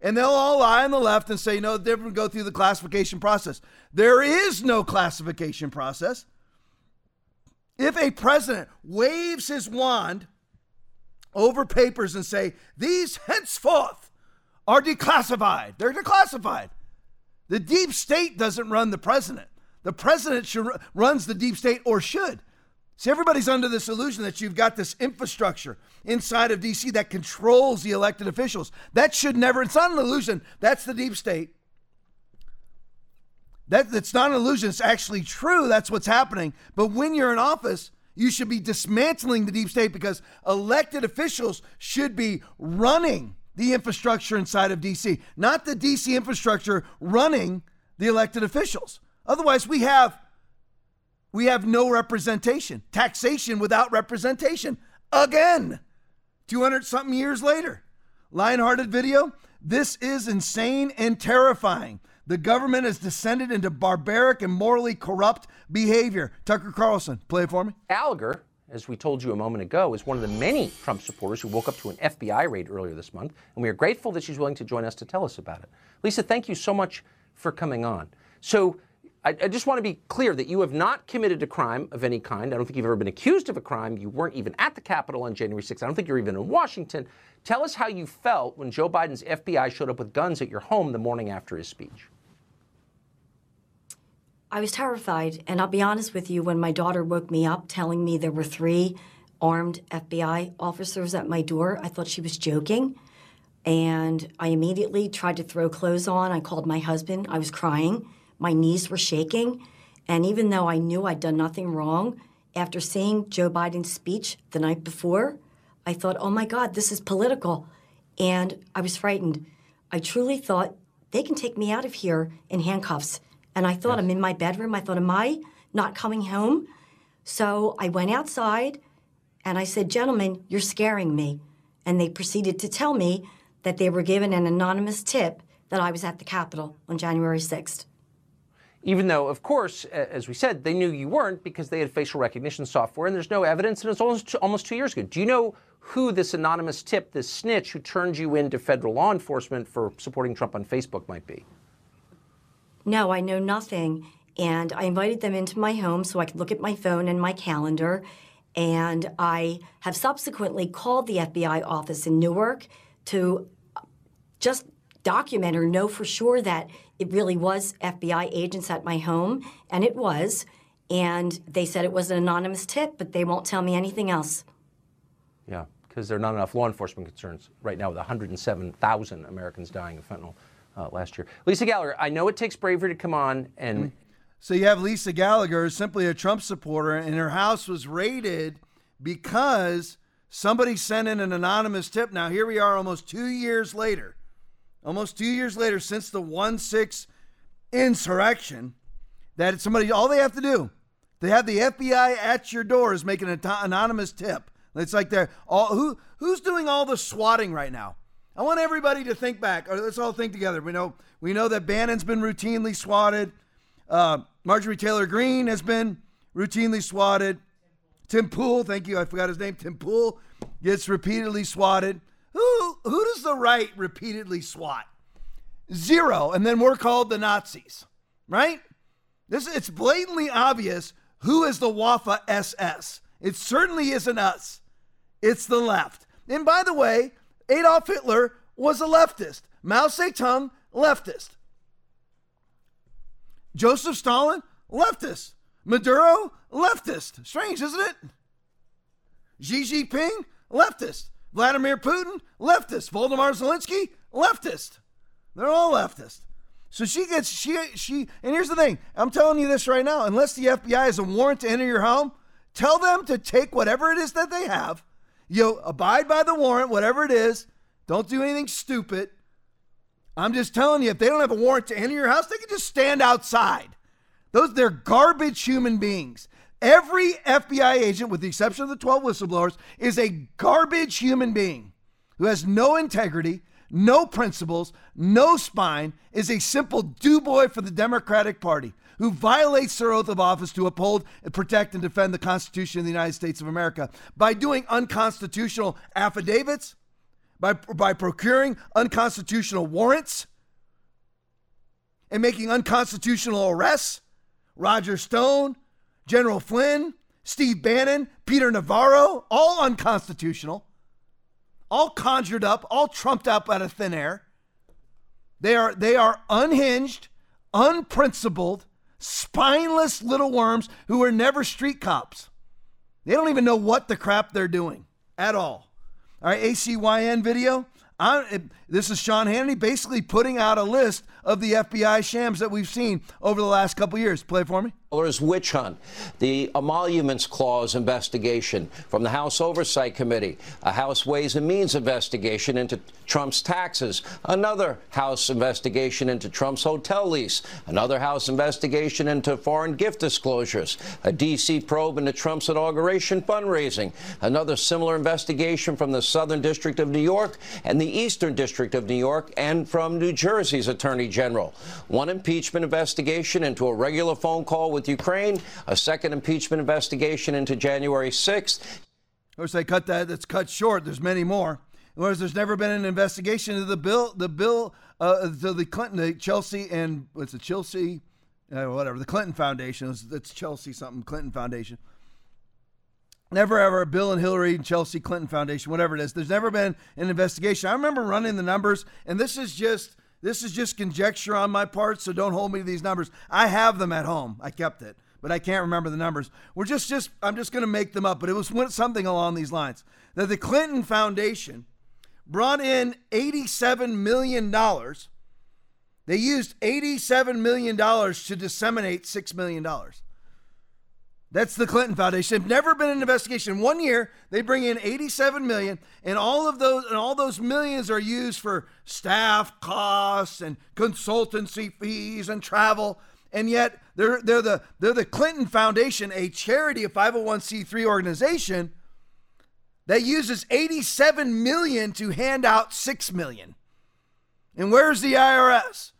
And they'll all lie on the left and say, no, they didn't go through the classification process. There is no classification process. If a president waves his wand over papers and say, these henceforth are declassified, they're declassified. The deep state doesn't run the president. The president should, runs the deep state or should. See, everybody's under this illusion that you've got this infrastructure inside of DC that controls the elected officials. That should never, it's not an illusion. That's the deep state. That, that's not an illusion. It's actually true. That's what's happening. But when you're in office, you should be dismantling the deep state because elected officials should be running the infrastructure inside of DC, not the DC infrastructure running the elected officials. Otherwise, we have we have no representation. Taxation without representation. Again. 200 something years later. Lionhearted video. This is insane and terrifying. The government has descended into barbaric and morally corrupt behavior. Tucker Carlson, play it for me. Gallagher, as we told you a moment ago, is one of the many Trump supporters who woke up to an FBI raid earlier this month, and we are grateful that she's willing to join us to tell us about it. Lisa, thank you so much for coming on. So, I, I, just want to be clear that you have not committed a crime of any kind. I don't think you've ever been accused of a crime. You weren't even at the Capitol on January 6th. I don't think you're even in Washington. Tell us how you felt when Joe Biden's FBI showed up with guns at your home the morning after his speech. I was terrified. And I'll be honest with you, when my daughter woke me up telling me there were three armed FBI officers at my door, I thought she was joking. And I immediately tried to throw clothes on. I called my husband. I was crying. My knees were shaking. And even though I knew I'd done nothing wrong, after seeing Joe Biden's speech the night before, I thought, oh my God, this is political. And I was frightened. I truly thought they can take me out of here in handcuffs. And I thought, yes. I'm in my bedroom. I thought, am I not coming home? So I went outside and I said, gentlemen, you're scaring me. And they proceeded to tell me that they were given an anonymous tip that I was at the Capitol on January 6th even though, of course, as we said, they knew you weren't because they had facial recognition software and there's no evidence, and it's almost, almost two years ago. Do you know who this anonymous tip, this snitch who turned you into federal law enforcement for supporting Trump on Facebook might be? No, I know nothing. And I invited them into my home so I could look at my phone and my calendar. And I have subsequently called the FBI office in Newark to uh, just document or know for sure that it really was FBI agents at my home, and it was. And they said it was an anonymous tip, but they won't tell me anything else. Yeah, because there are not enough law enforcement concerns right now with 107,000 Americans dying of fentanyl uh, last year. Lisa Gallagher, I know it takes bravery to come on and. So you have Lisa Gallagher, simply a Trump supporter, and her house was raided because somebody sent in an anonymous tip. Now, here we are almost two years later, almost two years later since the 1 6 insurrection, that somebody, all they have to do, they have the FBI at your door is making an anonymous tip. It's like they're all, who, who's doing all the swatting right now? I want everybody to think back, or let's all think together. We know, we know that Bannon's been routinely swatted. Uh, Marjorie Taylor Greene has been routinely swatted. Tim Pool, thank you, I forgot his name. Tim Pool gets repeatedly swatted. Who who does the right repeatedly swat? Zero, and then we're called the Nazis, right? This it's blatantly obvious who is the Waffen-SS. It certainly isn't us. It's the left. And by the way, Adolf Hitler was a leftist. Mao Zedong, leftist. Joseph Stalin, leftist. Maduro, leftist. Strange, isn't it? Xi Jinping, leftist. Vladimir Putin, leftist. Volodymyr Zelensky, leftist. They're all leftist. So she gets she she and here's the thing. I'm telling you this right now. Unless the FBI has a warrant to enter your home, tell them to take whatever it is that they have. You abide by the warrant, whatever it is. Don't do anything stupid. I'm just telling you, if they don't have a warrant to enter your house, they can just stand outside. Those they're garbage human beings. Every FBI agent, with the exception of the 12 whistleblowers, is a garbage human being who has no integrity, no principles, no spine, is a simple do boy for the Democratic Party who violates their oath of office to uphold, protect, and defend the Constitution of the United States of America by doing unconstitutional affidavits, by, by procuring unconstitutional warrants, and making unconstitutional arrests. Roger Stone, General Flynn, Steve Bannon, Peter Navarro, all unconstitutional, all conjured up, all trumped up out of thin air. They are they are unhinged, unprincipled, spineless little worms who are never street cops. They don't even know what the crap they're doing at all. All right, ACYN video. I, this is Sean Hannity basically putting out a list of the FBI shams that we've seen over the last couple years. Play for me. Witch hunt, the Emoluments Clause investigation from the House Oversight Committee, a House Ways and Means investigation into Trump's taxes, another House investigation into Trump's hotel lease, another House investigation into foreign gift disclosures, a D.C. probe into Trump's inauguration fundraising, another similar investigation from the Southern District of New York and the Eastern District of New York and from New Jersey's Attorney General. One impeachment investigation into a regular phone call with Ukraine, a second impeachment investigation into January 6th. Of course, they cut that. That's cut short. There's many more. Whereas there's never been an investigation into the bill, the bill, uh, to the Clinton, the Chelsea, and what's it, Chelsea, uh, whatever, the Clinton Foundation. It's, it's Chelsea something, Clinton Foundation. Never ever Bill and Hillary and Chelsea Clinton Foundation, whatever it is. There's never been an investigation. I remember running the numbers, and this is just this is just conjecture on my part, so don't hold me to these numbers. I have them at home. I kept it, but I can't remember the numbers. We're just just I'm just going to make them up, but it was something along these lines. That the Clinton Foundation brought in 87 million dollars. They used 87 million dollars to disseminate 6 million dollars. That's the Clinton Foundation. They've never been an investigation. One year they bring in 87 million, and all of those and all those millions are used for staff costs and consultancy fees and travel. And yet they're they're the they're the Clinton Foundation, a charity, a 501c3 organization that uses 87 million to hand out 6 million. And where's the IRS?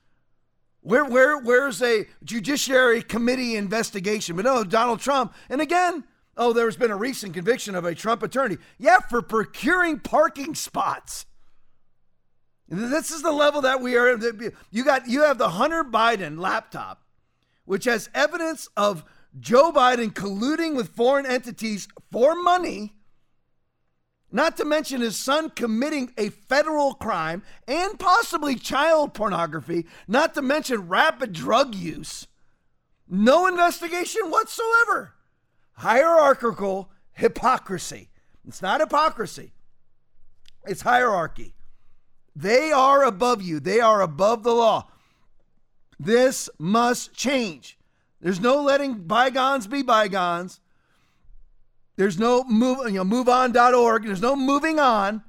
Where, where, where's a judiciary committee investigation? But no, Donald Trump. And again, oh, there's been a recent conviction of a Trump attorney. Yeah, for procuring parking spots. This is the level that we are. You got you have the Hunter Biden laptop, which has evidence of Joe Biden colluding with foreign entities for money Not to mention his son committing a federal crime and possibly child pornography, not to mention rapid drug use. No investigation whatsoever. Hierarchical hypocrisy. It's not hypocrisy, it's hierarchy. They are above you, they are above the law. This must change. There's no letting bygones be bygones. There's no move, you know, moveon.org. There's no moving on.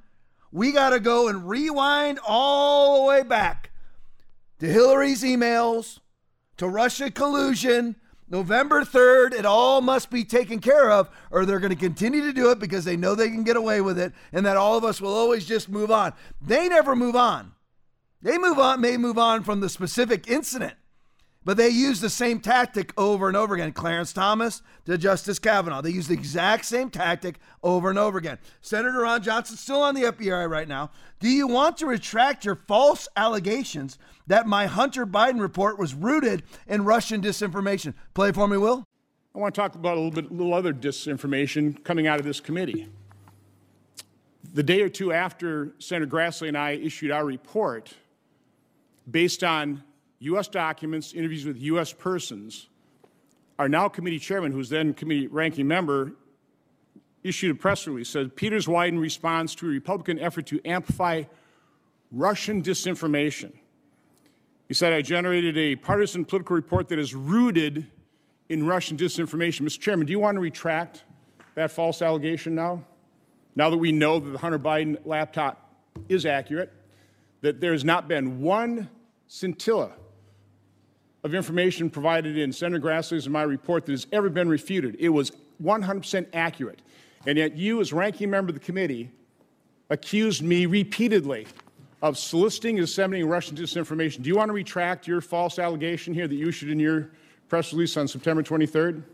We got to go and rewind all the way back to Hillary's emails, to Russia collusion, November 3rd, it all must be taken care of, or they're going to continue to do it because they know they can get away with it and that all of us will always just move on. They never move on. They move on, may move on from the specific incident, but they use the same tactic over and over again. Clarence Thomas to Justice Kavanaugh. They use the exact same tactic over and over again. Senator Ron Johnson still on the FBI right now. Do you want to retract your false allegations that my Hunter Biden report was rooted in Russian disinformation? Play for me, Will. I want to talk about a little bit, a little other disinformation coming out of this committee. The day or two after Senator Grassley and I issued our report, based on U.S. documents, interviews with U.S. persons, our now committee chairman, who's then committee ranking member, issued a press release said Peters Wyden responds to a Republican effort to amplify Russian disinformation. He said, I generated a partisan political report that is rooted in Russian disinformation. Mr. Chairman, do you want to retract that false allegation now? Now that we know that the Hunter Biden laptop is accurate, that there has not been one scintilla of information provided in Senator Grassley's and my report that has ever been refuted. It was 100% accurate. And yet, you, as ranking member of the committee, accused me repeatedly of soliciting and disseminating Russian disinformation. Do you want to retract your false allegation here that you issued in your press release on September 23rd?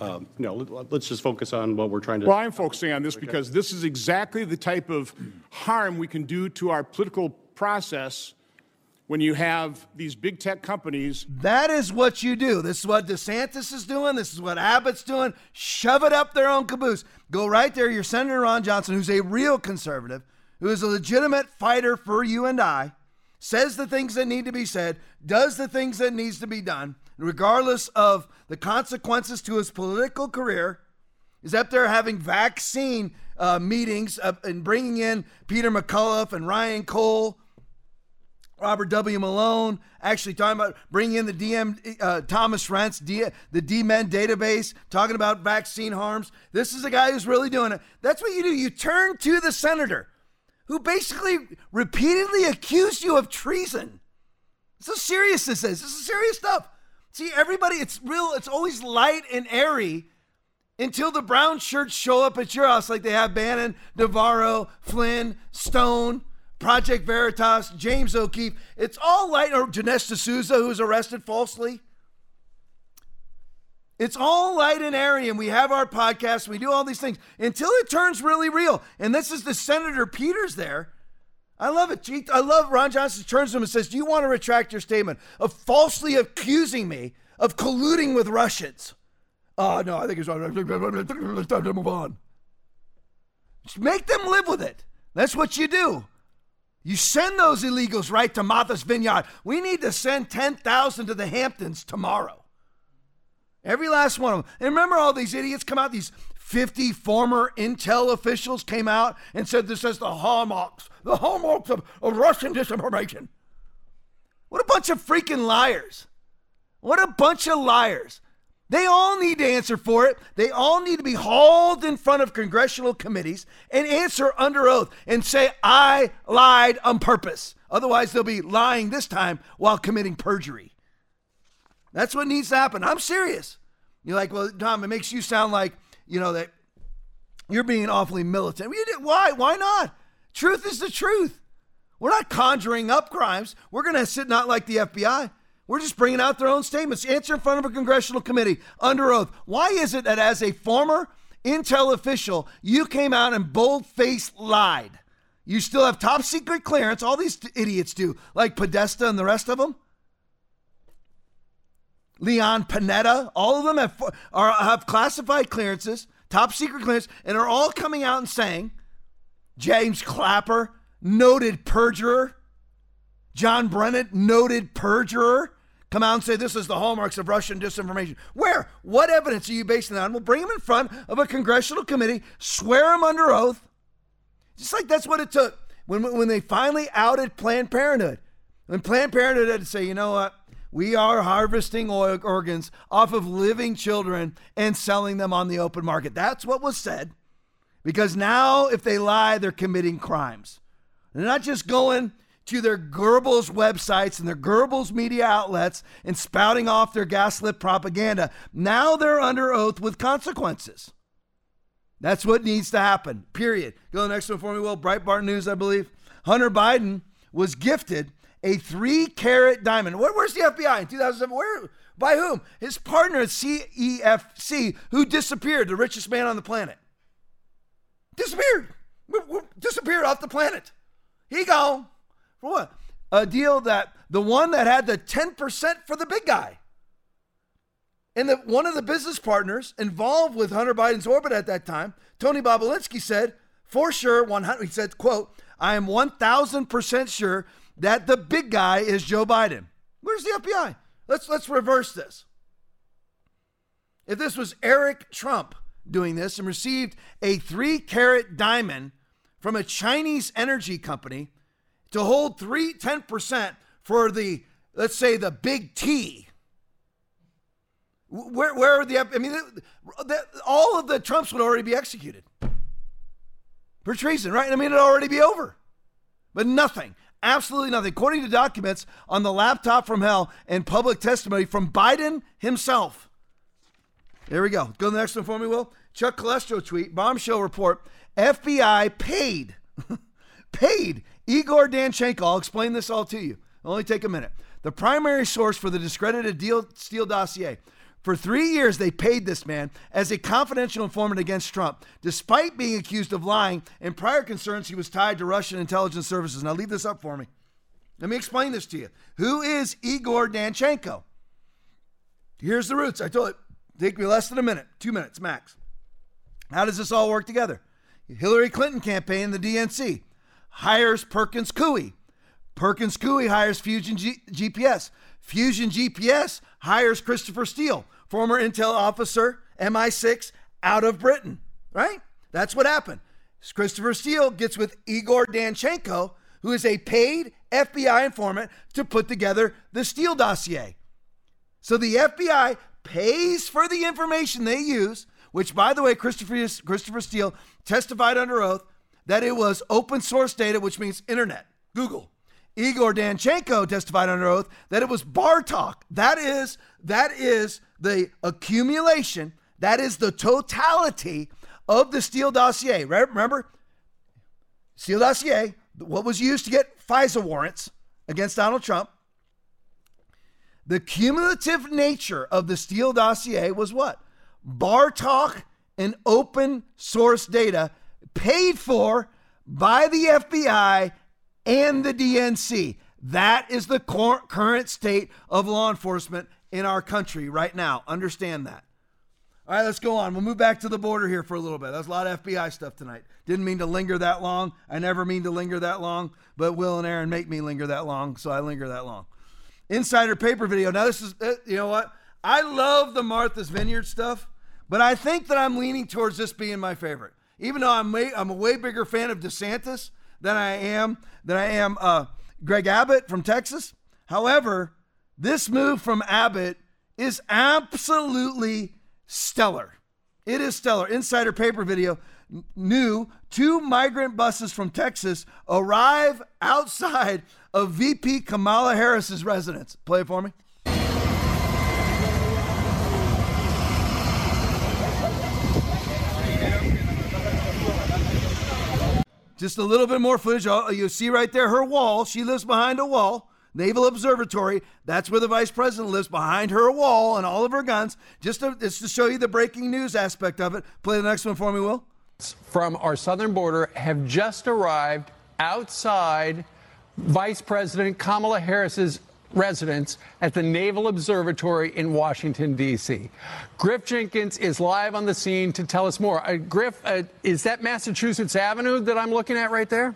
Um, no, let, us just focus on what we're trying to. Well, I'm focusing on this because this is exactly the type of harm we can do to our political process when you have these big tech companies. That is what you do. This is what DeSantis is doing. This is what Abbott's doing. Shove it up their own caboose. Go right there. Your Senator Ron Johnson, who's a real conservative, who is a legitimate fighter for you and I, says the things that need to be said, does the things that needs to be done, regardless of the consequences to his political career, is up there having vaccine uh, meetings uh, and bringing in Peter McCullough and Ryan Cole Robert W. Malone, actually talking about bringing in the DM uh, Thomas Renz, D, the DMED database, talking about vaccine harms. This is a guy who's really doing it. That's what you do. You turn to the senator who basically repeatedly accused you of treason. This is serious this is. This is serious stuff. See, everybody, it's real, it's always light and airy until the brown shirts show up at your house like they have Bannon, Navarro, Flynn, Stone. Project Veritas, James O'Keefe. It's all light, or Dinesh D'Souza, who was arrested falsely. It's all light and airy, and we have our podcast, we do all these things until it turns really real. And this is the Senator Peters there. I love it. I love Ron Johnson turns to him and says, Do you want to retract your statement of falsely accusing me of colluding with Russians? Oh, no, I think it's time to move on. Just make them live with it. That's what you do. You send those illegals right to Martha's Vineyard. We need to send 10,000 to the Hamptons tomorrow. Every last one of them. And remember all these idiots come out, these 50 former intel officials came out and said this is the hallmarks, the hallmarks of, of Russian disinformation. What a bunch of freaking liars. What a bunch of liars. They all need to answer for it. They all need to be hauled in front of congressional committees and answer under oath and say, I lied on purpose. Otherwise, they'll be lying this time while committing perjury. That's what needs to happen. I'm serious. You're like, well, Tom, it makes you sound like, you know, that you're being awfully militant. Why? Why not? Truth is the truth. We're not conjuring up crimes. We're going to sit not like the FBI. We're just bringing out their own statements. Answer in front of a congressional committee under oath. Why is it that as a former intel official, you came out and bold faced lied? You still have top secret clearance. All these idiots do, like Podesta and the rest of them. Leon Panetta, all of them have, are, have classified clearances, top secret clearance, and are all coming out and saying James Clapper, noted perjurer, John Brennan, noted perjurer, come out and say this is the hallmarks of Russian disinformation. Where? What evidence are you basing that on? We'll bring them in front of a congressional committee, swear them under oath. Just like that's what it took when, when they finally outed Planned Parenthood. When Planned Parenthood had to say, you know what? We are harvesting organs off of living children and selling them on the open market. That's what was said. Because now, if they lie, they're committing crimes. They're not just going to their Goebbels websites and their Goebbels media outlets and spouting off their gaslit propaganda. Now they're under oath with consequences. That's what needs to happen, period. Go to the next one for me, Will. Breitbart News, I believe. Hunter Biden was gifted a three carat diamond. Where, where's the FBI in 2007? Where? By whom? His partner at CEFC, who disappeared, the richest man on the planet. Disappeared. Disappeared off the planet. He gone. For what? A deal that the one that had the 10% for the big guy. And the, one of the business partners involved with Hunter Biden's orbit at that time, Tony Bobulinski, said, for sure, 100, he said, quote, I am 1,000% sure that the big guy is Joe Biden. Where's the FBI? Let's, let's reverse this. If this was Eric Trump doing this and received a three carat diamond from a Chinese energy company to hold three, 10% for the, let's say, the big T, where, where are the, I mean, all of the Trumps would already be executed for treason, right? I mean, it'd already be over. But nothing, absolutely nothing. According to documents on the laptop from hell and public testimony from Biden himself. There we go. Go to the next one for me, Will. Chuck Callesto tweet, bombshell report. FBI paid, paid Igor Danchenko. I'll explain this all to you. It'll only take a minute. The primary source for the discredited deal, Steele dossier for three years, they paid this man as a confidential informant against Trump, despite being accused of lying and prior concerns he was tied to Russian intelligence services. Now, leave this up for me. Let me explain this to you. Who is Igor Danchenko? Here's the roots. I told it. Take me less than a minute, two minutes max. How does this all work together? Hillary Clinton campaign, the DNC, hires Perkins Coie. Perkins Coie hires Fusion G- GPS. Fusion GPS hires Christopher Steele former intel officer, MI6, out of Britain, right? That's what happened. Christopher Steele gets with Igor Danchenko, who is a paid FBI informant, to put together the Steele dossier. So the FBI pays for the information they use, which, by the way, Christopher, Christopher Steele testified under oath that it was open source data, which means internet, Google. Igor Danchenko testified under oath that it was bar talk. That is, that is the accumulation, that is the totality of the Steele dossier. Remember, Steele dossier, what was used to get FISA warrants against Donald Trump. The cumulative nature of the Steele dossier was what? Bar talk and open source data paid for by the FBI and the DNC. That is the current state of law enforcement in our country right now. Understand that. All right, let's go on. We'll move back to the border here for a little bit. That's a lot of FBI stuff tonight. Didn't mean to linger that long. I never mean to linger that long, but Will and Aaron make me linger that long, so I linger that long. Insider paper video. Now, this is, uh, you know what? I love the Martha's Vineyard stuff, but I think that I'm leaning towards this being my favorite. Even though I'm, way, I'm a way bigger fan of DeSantis than I am than I am uh, Greg Abbott from Texas. However, this move from Abbott is absolutely stellar. It is stellar. Insider paper video new two migrant buses from Texas arrive outside of VP Kamala Harris's residence. Play it for me. Just a little bit more footage. Oh, you see right there her wall. She lives behind a wall. Naval Observatory. That's where the vice president lives, behind her wall and all of her guns. Just to, just to show you the breaking news aspect of it. Play the next one for me, Will. From our southern border have just arrived outside Vice President Kamala Harris's residents at the Naval Observatory in Washington, D.C. Griff Jenkins is live on the scene to tell us more. Uh, Griff, uh, is that Massachusetts Avenue that I'm looking at right there?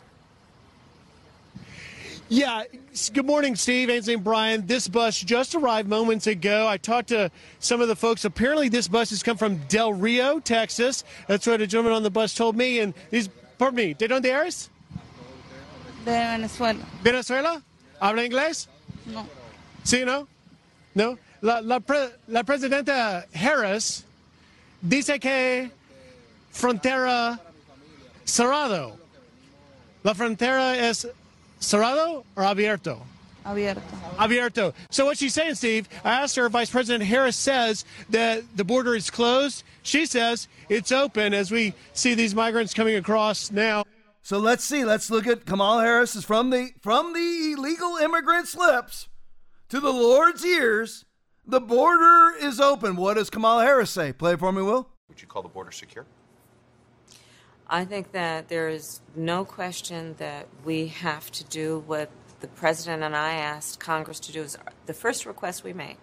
Yeah. Good morning, Steve, Ainsley, and Brian. This bus just arrived moments ago. I talked to some of the folks. Apparently, this bus has come from Del Rio, Texas. That's what a gentleman on the bus told me. And these, pardon me, ¿de dónde eres? De Venezuela. ¿Venezuela? ¿Habla inglés? No. ¿Sí, no? ¿No? La, la, pre, la presidenta Harris dice que frontera cerrado. La frontera es cerrado or abierto? Abierto. Abierto. So what she's saying, Steve, I asked her if Vice President Harris says that the border is closed. She says it's open as we see these migrants coming across now. So let's see. Let's look at Kamala Harris is from the from the illegal immigrants' lips to the Lord's ears. The border is open. What does Kamala Harris say? Play it for me, Will. Would you call the border secure? I think that there is no question that we have to do what the president and I asked Congress to do. Is the first request we made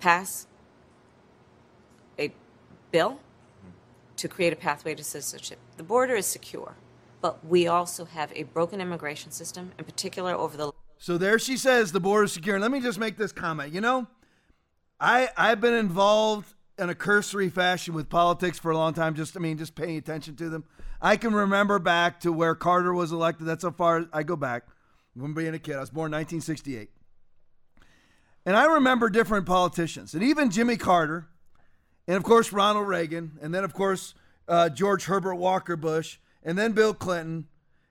pass a bill to create a pathway to citizenship. The border is secure, but we also have a broken immigration system, in particular over the. So there she says the border is secure. And let me just make this comment. You know, I I've been involved in a cursory fashion with politics for a long time. Just I mean, just paying attention to them. I can remember back to where Carter was elected. That's how far I go back. When being a kid, I was born in 1968, and I remember different politicians, and even Jimmy Carter, and of course Ronald Reagan, and then of course uh, George Herbert Walker Bush, and then Bill Clinton,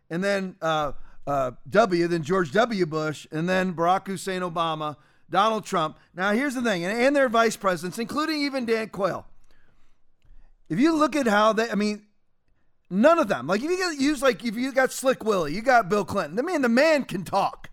and then uh, uh, W, then George W. Bush, and then Barack Hussein Obama, Donald Trump. Now here's the thing, and, and their vice presidents, including even Dan Quayle. If you look at how they, I mean, none of them. Like if you use like if you got Slick Willie, you got Bill Clinton. I mean, the man can talk.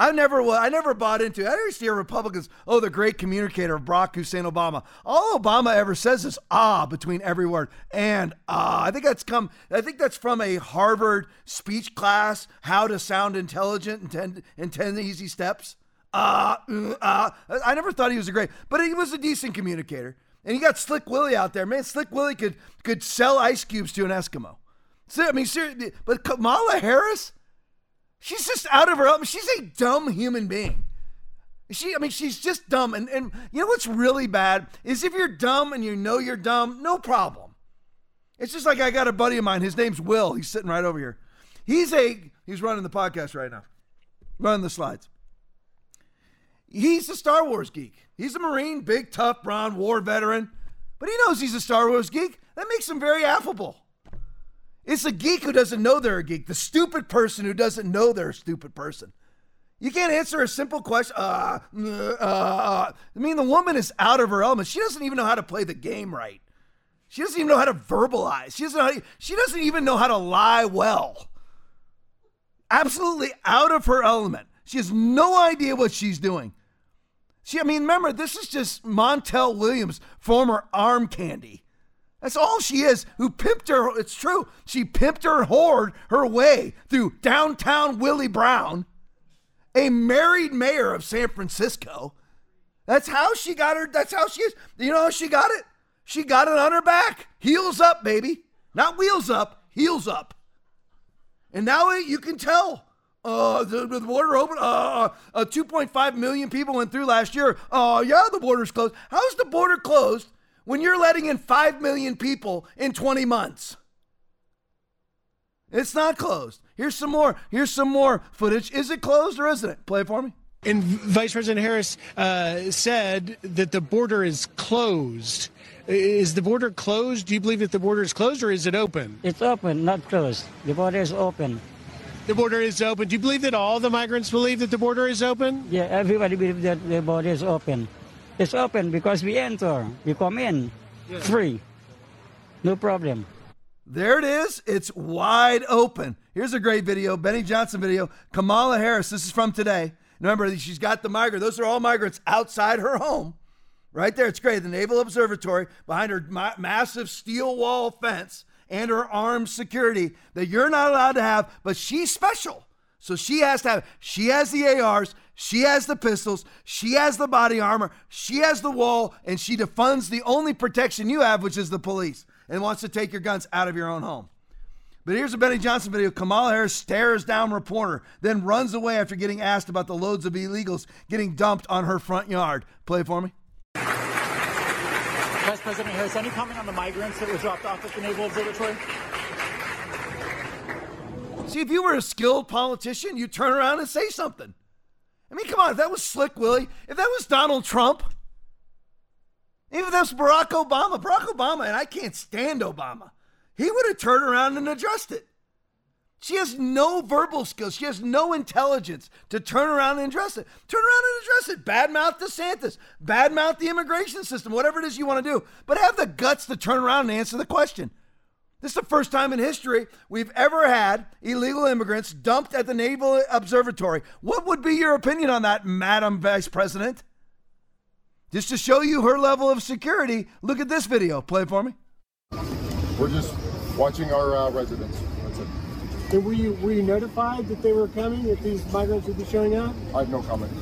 I never, I never bought into. it. I never see Republicans. Oh, the great communicator of Barack Hussein Obama. All Obama ever says is ah between every word and ah. I think that's come. I think that's from a Harvard speech class. How to sound intelligent in ten, in 10 easy steps. Ah, uh, ah. I never thought he was a great, but he was a decent communicator. And you got Slick Willie out there, man. Slick Willie could could sell ice cubes to an Eskimo. So, I mean, seriously, but Kamala Harris, she's just out of her. She's a dumb human being. She, I mean, she's just dumb. And and you know what's really bad is if you're dumb and you know you're dumb, no problem. It's just like I got a buddy of mine. His name's Will. He's sitting right over here. He's a he's running the podcast right now, running the slides. He's a Star Wars geek. He's a Marine, big, tough, brown war veteran, but he knows he's a Star Wars geek. That makes him very affable. It's a geek who doesn't know they're a geek, the stupid person who doesn't know they're a stupid person. You can't answer a simple question. Uh, uh, uh. I mean, the woman is out of her element. She doesn't even know how to play the game right. She doesn't even know how to verbalize. She doesn't, know to, she doesn't even know how to lie well. Absolutely out of her element. She has no idea what she's doing. She, I mean, remember, this is just Montel Williams, former arm candy. That's all she is, who pimped her. It's true. She pimped her hoard her way through downtown Willie Brown, a married mayor of San Francisco. That's how she got her. That's how she is. You know how she got it? She got it on her back. Heels up, baby. Not wheels up, heels up. And now you can tell uh, the, the border open. Uh, uh, 2.5 million people went through last year. Uh, yeah, the border's closed. How's the border closed when you're letting in 5 million people in 20 months? It's not closed. Here's some more. Here's some more footage. Is it closed or isn't it? Play it for me. And Vice President Harris uh, said that the border is closed. Is the border closed? Do you believe that the border is closed or is it open? It's open, not closed. The border is open. The border is open. Do you believe that all the migrants believe that the border is open? Yeah, everybody believes that the border is open. It's open because we enter, we come in, yeah. free, no problem. There it is. It's wide open. Here's a great video, Benny Johnson video. Kamala Harris. This is from today. Remember, she's got the migrant. Those are all migrants outside her home. Right there. It's great. The Naval Observatory behind her ma- massive steel wall fence and her armed security that you're not allowed to have, but she's special. So she has to have, she has the ARs, she has the pistols, she has the body armor, she has the wall, and she defunds the only protection you have, which is the police, and wants to take your guns out of your own home. But here's a Benny Johnson video. Kamala Harris stares down reporter, then runs away after getting asked about the loads of illegals getting dumped on her front yard. Play for me. Vice President Harris, any comment on the migrants that were dropped off at the Naval Observatory? See, if you were a skilled politician, you'd turn around and say something. I mean, come on, if that was Slick Willie, if that was Donald Trump, even if that was Barack Obama, Barack Obama, and I can't stand Obama, he would have turned around and addressed it. She has no verbal skills. She has no intelligence to turn around and address it. Turn around and address it. Badmouth DeSantis. Badmouth the immigration system, whatever it is you want to do. But have the guts to turn around and answer the question. This is the first time in history we've ever had illegal immigrants dumped at the Naval Observatory. What would be your opinion on that, Madam Vice President? Just to show you her level of security, look at this video. Play it for me. We're just watching our uh, residents. That's it. And were you were you notified that they were coming? That these migrants would be showing up? I have no comment.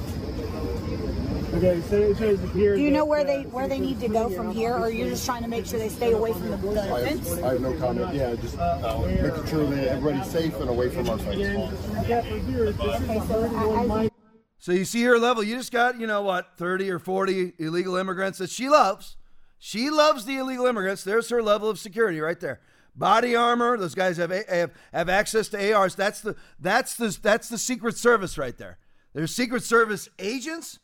Okay, so it says here. Do you know where uh, they where they need to go from here, or you're just trying to make sure they stay away from the, the I fence? have, I have no comment. Yeah, just uh, making sure that everybody's safe and away from our sites. Okay, so I, I, So you see her level. You just got, you know what, 30 or 40 illegal immigrants that she loves. She loves the illegal immigrants. There's her level of security right there. Body armor. Those guys have have, have access to ARs. That's the that's the that's the Secret Service right there. There's Secret Service agents,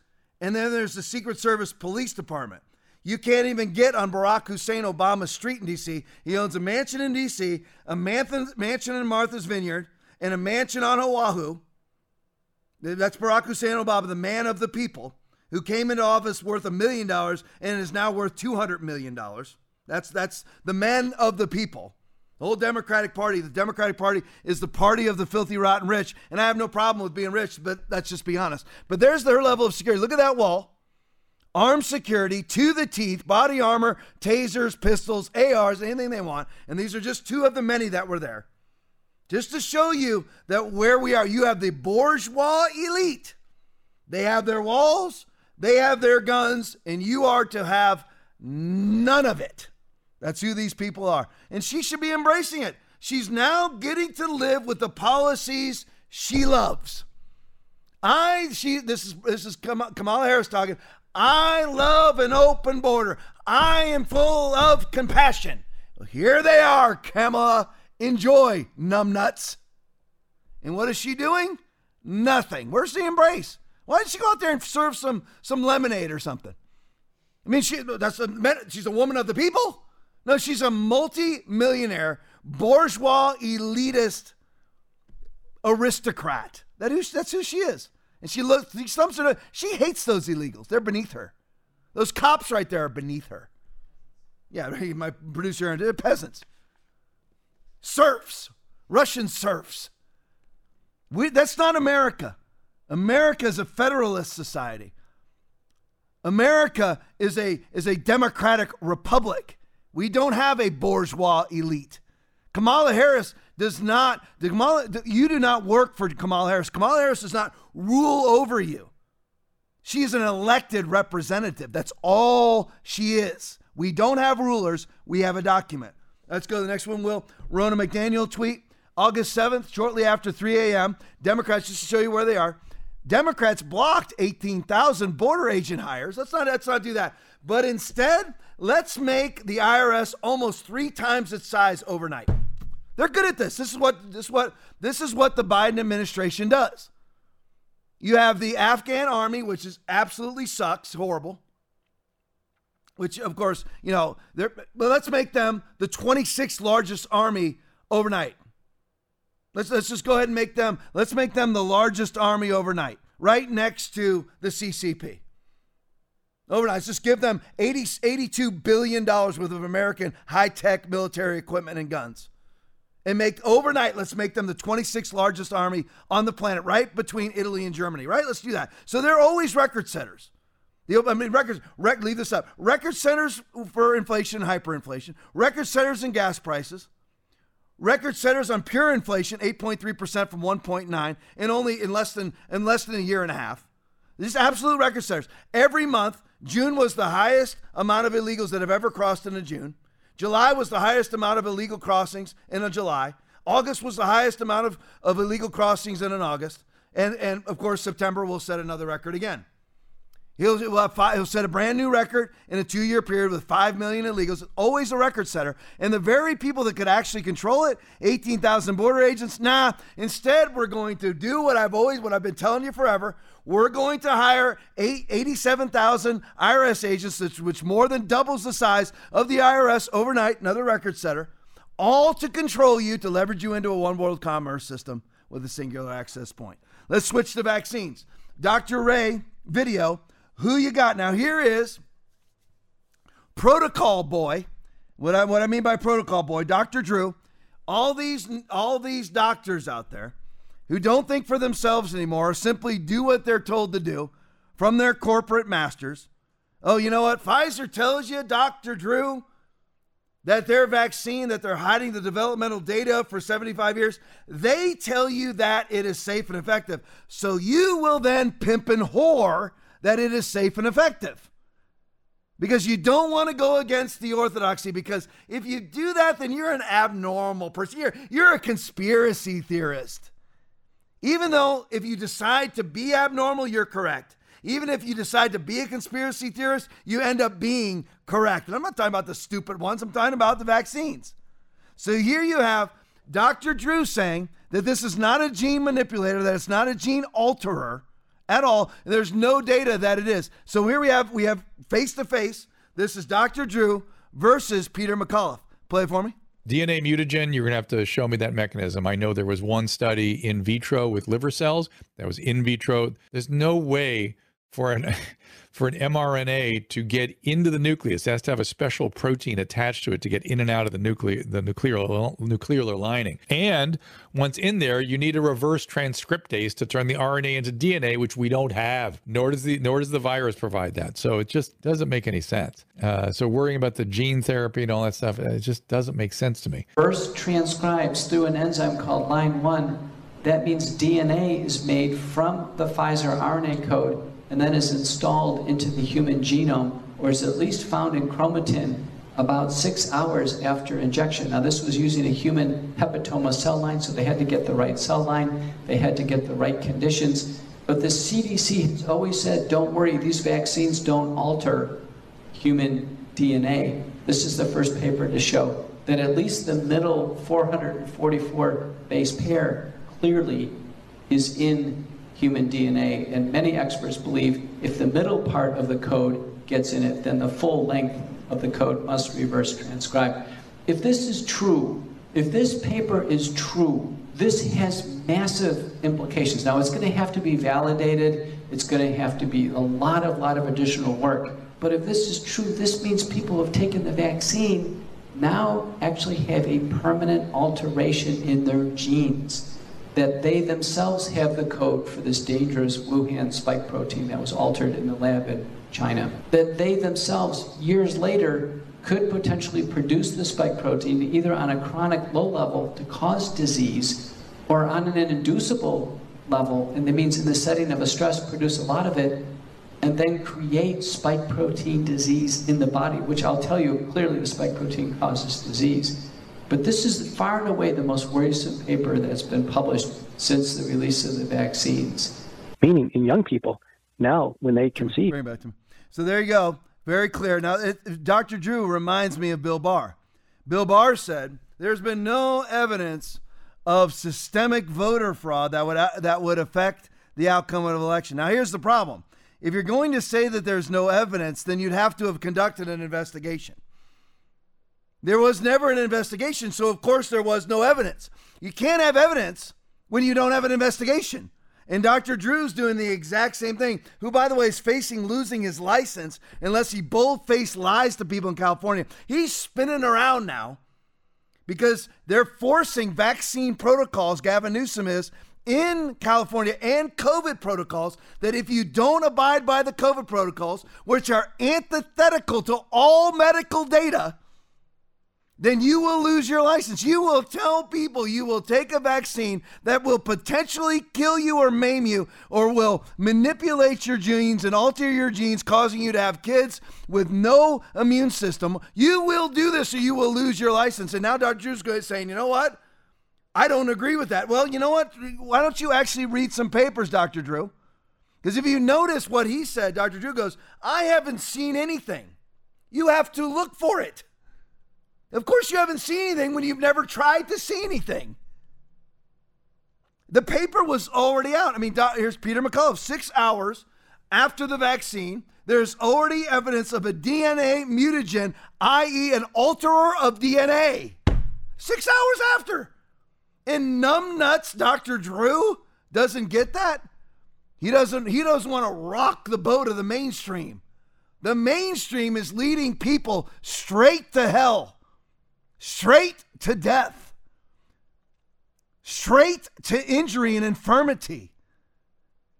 and then there's the Secret Service Police Department. You can't even get on Barack Hussein Obama's street in D.C. He owns a mansion in D.C., a mansion in Martha's Vineyard, and a mansion on Oahu. That's Barack Hussein Obama, the man of the people, who came into office worth a million dollars and is now worth two hundred million dollars. That's that's the man of the people. The whole Democratic Party. The Democratic Party is the party of the filthy, rotten rich, and I have no problem with being rich, but let's just be honest. But there's their level of security. Look at that wall. Armed security to the teeth, body armor, tasers, pistols, ARs, anything they want. And these are just two of the many that were there. Just to show you that where we are, you have the bourgeois elite. They have their walls, they have their guns, and you are to have none of it. That's who these people are. And she should be embracing it. She's now getting to live with the policies she loves. I she this is this is Kamala Harris talking. I love an open border. I am full of compassion. Well, here they are, Kamala. Enjoy, numbnuts. And what is she doing? Nothing. Where's the embrace? Why didn't she go out there and serve some some lemonade or something? I mean, she that's a she's a woman of the people. No, she's a multi-millionaire, bourgeois, elitist aristocrat. That who, that's who she is. And she looks, she stumps her. She hates those illegals. They're beneath her. Those cops right there are beneath her. Yeah, my producer, they're peasants. Serfs, Russian serfs. We, that's not America. America is a federalist society. America is a, is a democratic republic. We don't have a bourgeois elite. Kamala Harris does not, the Kamala, you do not work for Kamala Harris. Kamala Harris does not rule over you. She is an elected representative. That's all she is. We don't have rulers, we have a document. Let's go to the next one, Will. Ronna McDaniel tweet August 7th, shortly after 3 a.m. Democrats, just to show you where they are, Democrats blocked 18,000 border agent hires. Let's not, let's not do that. But instead, let's make the IRS almost three times its size overnight. They're good at this. This is what this is what this is what the Biden administration does. You have the Afghan army, which is absolutely sucks, horrible. Which, of course, you know, they're, but let's make them the 26th largest army overnight. Let's let's just go ahead and make them. Let's make them the largest army overnight, right next to the CCP. Overnight, just give them 80, 82 billion dollars worth of American high tech military equipment and guns and make overnight, let's make them the 26th largest army on the planet, right between Italy and Germany, right? Let's do that. So they're always record setters. The, I mean, records, rec, leave this up. Record setters for inflation and hyperinflation, record setters in gas prices, Record setters on pure inflation, 8.3% from 1.9 and only in less than in less than a year and a half. These absolute record setters. Every month, June was the highest amount of illegals that have ever crossed in a June. July was the highest amount of illegal crossings in a July. August was the highest amount of, of illegal crossings in an August. And, and of course, September will set another record again. He'll, he'll, five, he'll set a brand new record in a two year period with 5 million illegals, always a record setter. And the very people that could actually control it, 18,000 border agents, nah, instead, we're going to do what I've always, what I've been telling you forever. We're going to hire eight, 87,000 IRS agents, which more than doubles the size of the IRS overnight, another record setter, all to control you, to leverage you into a one world commerce system with a singular access point. Let's switch to vaccines. Dr. Ray video who you got. Now, here is Protocol Boy. What I, what I mean by Protocol Boy, Dr. Drew, all these, all these doctors out there who don't think for themselves anymore, simply do what they're told to do from their corporate masters. Oh, you know what? Pfizer tells you, Dr. Drew, that their vaccine, that they're hiding the developmental data for 75 years, they tell you that it is safe and effective. So you will then pimp and whore that it is safe and effective. Because you don't want to go against the orthodoxy, because if you do that, then you're an abnormal person. You're, you're a conspiracy theorist. Even though if you decide to be abnormal, you're correct. Even if you decide to be a conspiracy theorist, you end up being correct. And I'm not talking about the stupid ones, I'm talking about the vaccines. So here you have Dr. Drew saying that this is not a gene manipulator, that it's not a gene alterer at all. There's no data that it is. So here we have we have face to face. This is Dr. Drew versus Peter McCullough. Play it for me. DNA mutagen, you're going to have to show me that mechanism. I know there was one study in vitro with liver cells that was in vitro. There's no way for an for an mRNA to get into the nucleus. It has to have a special protein attached to it to get in and out of the nuclear the nuclear nuclear lining. And once in there, you need a reverse transcriptase to turn the RNA into DNA, which we don't have. Nor does the nor does the virus provide that. So it just doesn't make any sense. Uh, so worrying about the gene therapy and all that stuff, it just doesn't make sense to me. First transcribes through an enzyme called LINE-1. That means DNA is made from the Pfizer RNA code and then is installed into the human genome or is at least found in chromatin about six hours after injection. Now, this was using a human hepatoma cell line, so they had to get the right cell line, they had to get the right conditions. But the CDC has always said, don't worry, these vaccines don't alter human DNA. This is the first paper to show that at least the middle 444 base pair clearly is in human DNA. And many experts believe if the middle part of the code gets in it, then the full length of the code must reverse transcribe. If this is true, if this paper is true, this has massive implications. Now, it's going to have to be validated. It's going to have to be a lot of, lot of additional work. But if this is true, this means people have taken the vaccine now actually have a permanent alteration in their genes that they themselves have the code for this dangerous Wuhan spike protein that was altered in the lab in China. That they themselves, years later, could potentially produce the spike protein either on a chronic low level to cause disease or on an inducible level, and that means in the setting of a stress, produce a lot of it, and then create spike protein disease in the body, which I'll tell you clearly the spike protein causes disease. But this is far and away the most worrisome paper that's been published since the release of the vaccines. Meaning in young people, now when they conceive. Bring back to me. So there you go. Very clear. Now, it, Dr. Drew reminds me of Bill Barr. Bill Barr said there's been no evidence of systemic voter fraud that would that would affect the outcome of an election. Now, here's the problem. If you're going to say that there's no evidence, then you'd have to have conducted an investigation. There was never an investigation, so of course there was no evidence. You can't have evidence when you don't have an investigation. And Dr. Drew's doing the exact same thing, who, by the way, is facing losing his license unless he bold faced lies to people in California. He's spinning around now because they're forcing vaccine protocols, Gavin Newsom is, in California and COVID protocols that if you don't abide by the COVID protocols, which are antithetical to all medical data, then you will lose your license. You will tell people you will take a vaccine that will potentially kill you or maim you or will manipulate your genes and alter your genes, causing you to have kids with no immune system. You will do this or you will lose your license. And now Dr. Drew's going saying, you know what? I don't agree with that. Well, you know what? Why don't you actually read some papers, Dr. Drew? Because if you notice what he said, Dr. Drew goes, I haven't seen anything. You have to look for it. Of course, you haven't seen anything when you've never tried to see anything. The paper was already out. I mean, here's Peter McCullough. Six hours after the vaccine, there's already evidence of a DNA mutagen, i.e., an alterer of DNA. Six hours after. And numbnuts Dr. Drew doesn't get that. He doesn't he doesn't want to rock the boat of the mainstream. The mainstream is leading people straight to hell straight to death, straight to injury and infirmity.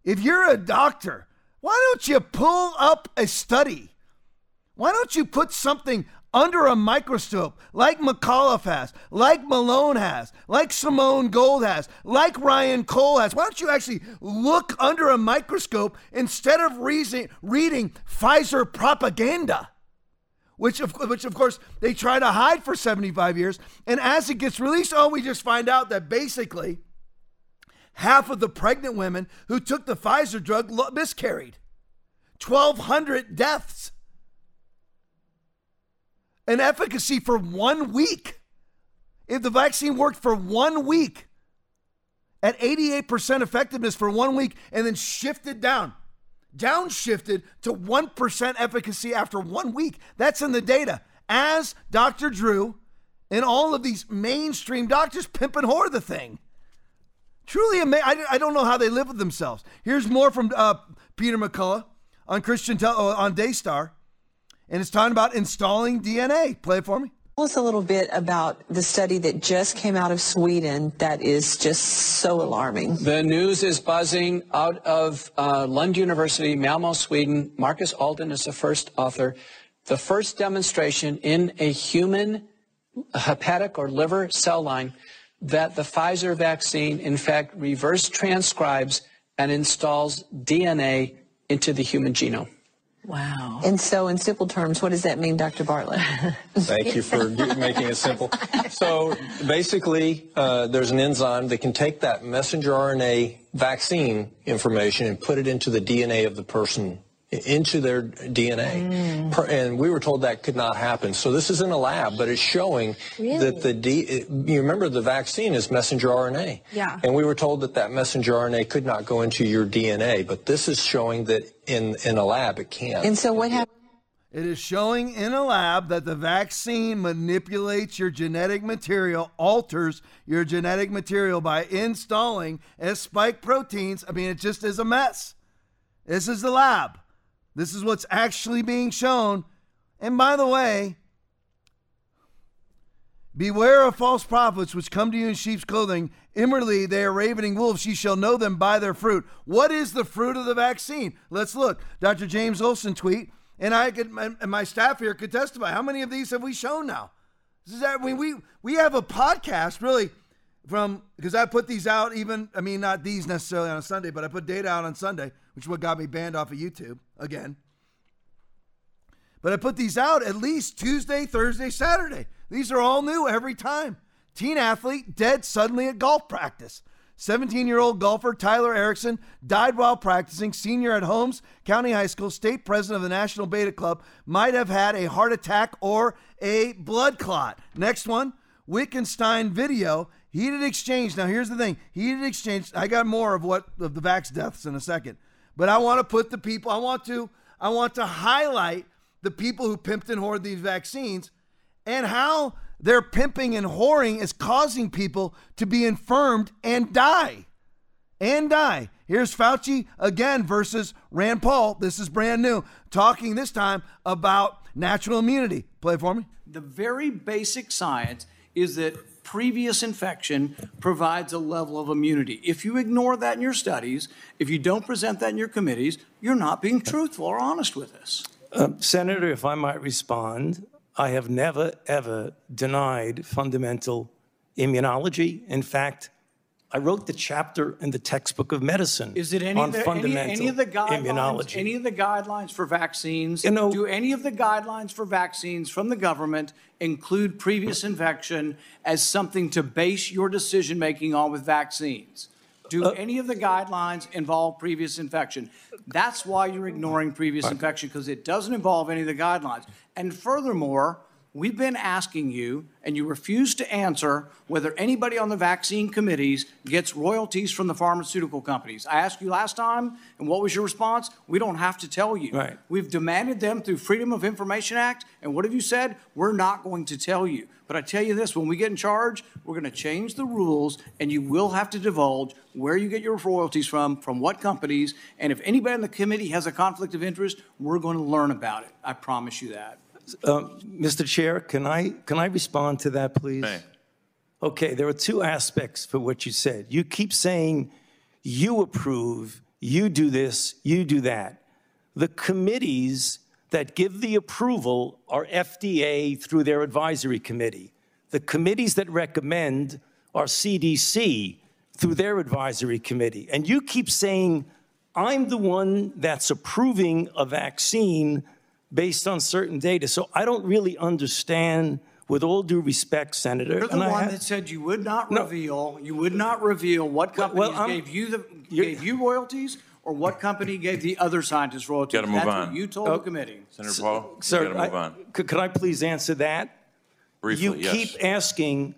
If you're a doctor, why don't you pull up a study? Why don't you put something under a microscope like McCullough has, like Malone has, like Simone Gold has, like Ryan Cole has? Why don't you actually look under a microscope instead of reason, reading Pfizer propaganda? Which of, which of course they try to hide for 75 years. And as it gets released, oh, we just find out that basically half of the pregnant women who took the Pfizer drug miscarried. 1,200 deaths. An efficacy for one week. If the vaccine worked for one week, at 88% effectiveness for one week, and then shifted down downshifted to 1% efficacy after one week. That's in the data. As Dr. Drew and all of these mainstream doctors pimp and whore the thing. Truly amazing. I, don't know how they live with themselves. Here's more from uh, Peter McCullough on Christian Tel- uh, on Daystar, and it's talking about installing DNA. Play it for me. Tell us a little bit about the study that just came out of Sweden that is just so alarming. The news is buzzing out of uh, Lund University, Malmo, Sweden. Markus Aldén is the first author. The first demonstration in a human hepatic or liver cell line that the Pfizer vaccine, in fact, reverse transcribes and installs DNA into the human genome. Wow. And so, in simple terms, what does that mean, Dr. Bartlett? Thank you for making it simple. So, basically, uh, there's an enzyme that can take that messenger RNA vaccine information and put it into the DNA of the person into their DNA. Mm. And we were told that could not happen. So this is in a lab, but it's showing really? that the D, you remember the vaccine is messenger RNA. Yeah. And we were told that that messenger RNA could not go into your DNA, but this is showing that in, in a lab it can. And so what happened? It is showing in a lab that the vaccine manipulates your genetic material, alters your genetic material by installing S spike proteins. I mean, it just is a mess. This is the lab. This is what's actually being shown. And by the way, beware of false prophets which come to you in sheep's clothing. Inwardly, they are ravening wolves. Ye shall know them by their fruit. What is the fruit of the vaccine? Let's look. Dr. James Olson tweet, and I could, and my staff here could testify. How many of these have we shown now? This is that I mean, we we have a podcast really from because I put these out even I mean not these necessarily on a Sunday, but I put data out on Sunday, which is what got me banned off of YouTube again. But I put these out at least Tuesday, Thursday, Saturday. These are all new every time. Teen athlete dead suddenly at golf practice. 17 year old golfer Tyler Erickson died while practicing. Senior at Holmes County High School, state president of the National Beta Club, might have had a heart attack or a blood clot. Next one Wittgenstein video Heated exchange. Now here's the thing. Heated exchange. I got more of what of the vax deaths in a second. But I want to put the people I want to I want to highlight the people who pimped and hoard these vaccines and how their pimping and whoring is causing people to be infirmed and die. And die. Here's Fauci again versus Rand Paul. This is brand new. Talking this time about natural immunity. Play for me. The very basic science is that previous infection provides a level of immunity. If you ignore that in your studies, if you don't present that in your committees, you're not being truthful or honest with us. Uh, Senator, if I might respond, I have never, ever denied fundamental immunology. In fact, I wrote the chapter in the textbook of medicine Is it any on of the, any, fundamental any of the guidelines? immunology. Any of the guidelines for vaccines? You know- do any of the guidelines for vaccines from the government include previous infection as something to base your decision making on with vaccines? Do Uh, any of the guidelines involve previous infection? That's why you're ignoring previous infection because it doesn't involve any of the guidelines. And furthermore, we've been asking you, and you refuse to answer whether anybody on the vaccine committees gets royalties from the pharmaceutical companies. I asked you last time, and what was your response? We don't have to tell you. Right. We've demanded them through Freedom of Information Act, and what have you said? We're not going to tell you. But I tell you this, when we get in charge, we're going to change the rules, and you will have to divulge where you get your royalties from, from what companies, and if anybody on the committee has a conflict of interest, we're going to learn about it. I promise you that. Um, Mr. Chair, can I, can I respond to that, please? Okay, there are two aspects for what you said. You keep saying you approve, you do this, you do that. The committees that give the approval are FDA through their advisory committee. The committees that recommend are CDC through their advisory committee. And you keep saying, I'm the one that's approving a vaccine based on certain data. So I don't really understand, with all due respect, Senator. You're the and I one ha- that said you would not No. reveal, you would not reveal what Well- companies well, I'm- gave you the, gave you royalties or what company gave the other scientists royalties. Gotta move That's on. what you told the oh, committee. Senator Paul, Sir, you gotta move I- on. Could, could I please answer that? Briefly, you yes. keep asking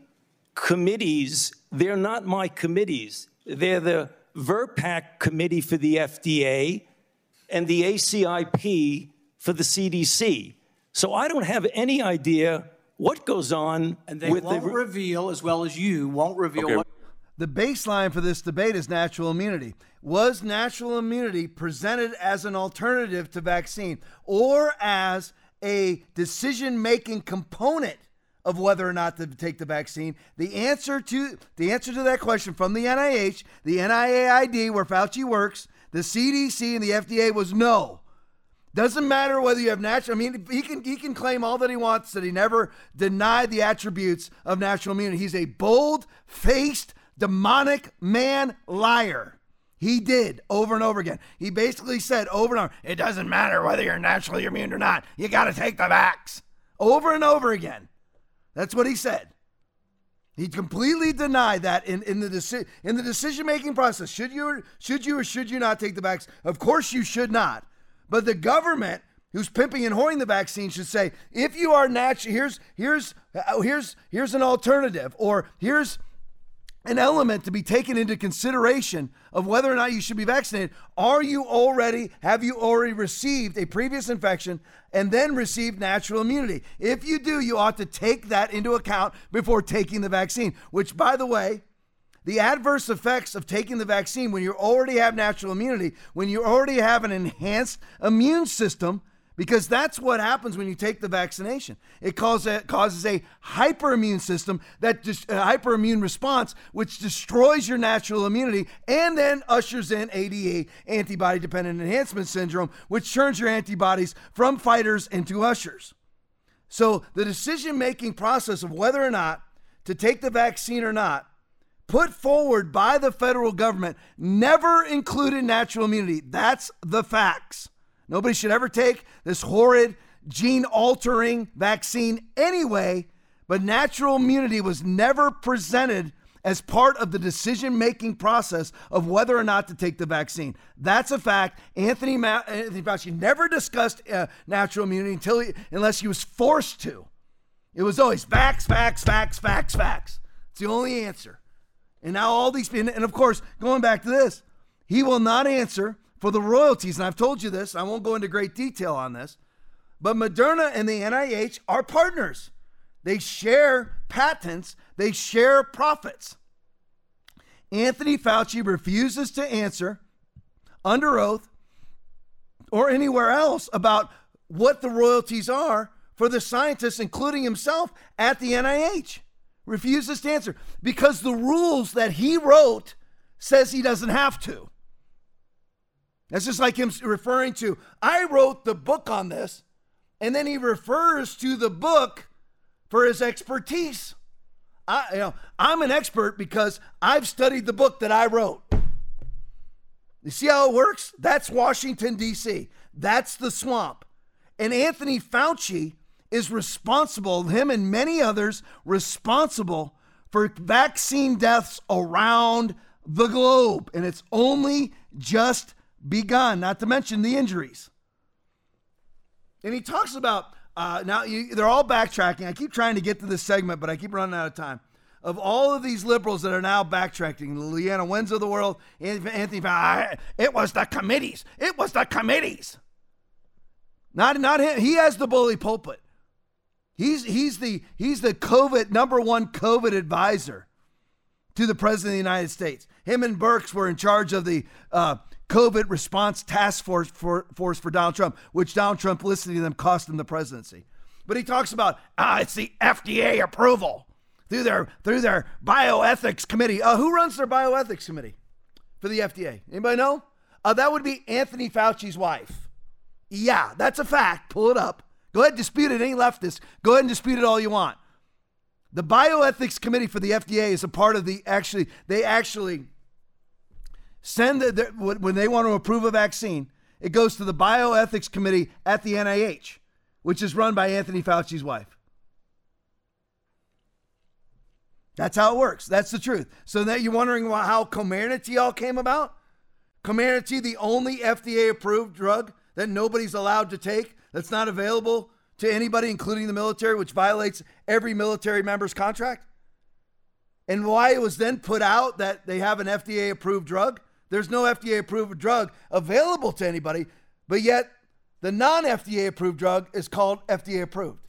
committees. They're not my committees. They're the VRBPAC committee for the FDA and the ACIP for the CDC. So I don't have any idea what goes on And they with won't the. reveal, as well as you won't reveal what The baseline for this debate is natural immunity. Was natural immunity presented as an alternative to vaccine or as a decision making component of whether or not to take the vaccine? The answer to the answer to that question from the NIH, the NIAID, where Fauci works, the CDC, and the FDA was no. Doesn't matter whether you have natural. I mean, he can he can claim all that he wants that he never denied the attributes of natural immunity. He's a bold-faced, demonic man liar. He did over and over again. He basically said over and over, "It doesn't matter whether you're naturally immune or not. You got to take the vax." Over and over again. That's what he said. He completely denied that in, in the deci- in the decision making process. Should you should you or should you not take the vaccine? Of course you should not. But the government who's pimping and hoarding the vaccine should say, if you are natural, here's here's uh, here's here's an alternative, or here's an element to be taken into consideration of whether or not you should be vaccinated. Are you already, have you already received a previous infection and then received natural immunity? If you do, you ought to take that into account before taking the vaccine, which, by the way, the adverse effects of taking the vaccine when you already have natural immunity, when you already have an enhanced immune system, because that's what happens when you take the vaccination. It causes a, causes a hyperimmune system, that hyperimmune response, which destroys your natural immunity and then ushers in ADA, antibody dependent enhancement syndrome, which turns your antibodies from fighters into ushers. So the decision making process of whether or not to take the vaccine or not put forward by the federal government never included natural immunity. That's the facts. Nobody should ever take this horrid gene altering vaccine anyway, but natural immunity was never presented as part of the decision making process of whether or not to take the vaccine. That's a fact. Anthony, Ma- Anthony Fauci never discussed uh, natural immunity until he, unless he was forced to. It was always facts, facts, facts, facts, facts. It's the only answer. And now all these people, and of course, going back to this, he will not answer for the royalties. And I've told you this, I won't go into great detail on this, but Moderna and the NIH are partners. They share patents, they share profits. Anthony Fauci refuses to answer under oath or anywhere else about what the royalties are for the scientists, including himself, at the NIH. Refuses to answer because the rules that he wrote says he doesn't have to. That's just like him referring to, I wrote the book on this, and then he refers to the book for his expertise. I, you know, I'm an expert because I've studied the book that I wrote. You see how it works? That's Washington, D.C., that's the swamp. And Anthony Fauci is responsible, him and many others, responsible for vaccine deaths around the globe. And it's only just begun, not to mention the injuries. And he talks about uh, now you, they're all backtracking. I keep trying to get to this segment, but I keep running out of time. Of all of these liberals that are now backtracking, Leana Wen's of the world, Anthony, it was the committees. It was the committees. Not, not him. He has the bully pulpit. He's he's the he's the COVID number one COVID advisor to the president of the United States. Him and Birx were in charge of the uh, COVID response task force for, force for Donald Trump, which Donald Trump listening to them cost him the presidency. But he talks about ah, it's the FDA approval through their through their bioethics committee. Uh, who runs their bioethics committee for the FDA? Anybody know? Uh, that would be Anthony Fauci's wife. Yeah, that's a fact. Pull it up. Go ahead, and dispute it. Any leftist, go ahead and dispute it all you want. The bioethics committee for the FDA is a part of the actually. They actually send the, the, when they want to approve a vaccine, it goes to the bioethics committee at the NIH, which is run by Anthony Fauci's wife. That's how it works. That's the truth. So that you're wondering how Comirnaty all came about? Comirnaty, the only FDA approved drug that nobody's allowed to take, that's not available to anybody, including the military, which violates every military member's contract. And why it was then put out that they have an FDA approved drug there's no FDA approved drug available to anybody, but yet the non FDA approved drug is called FDA approved.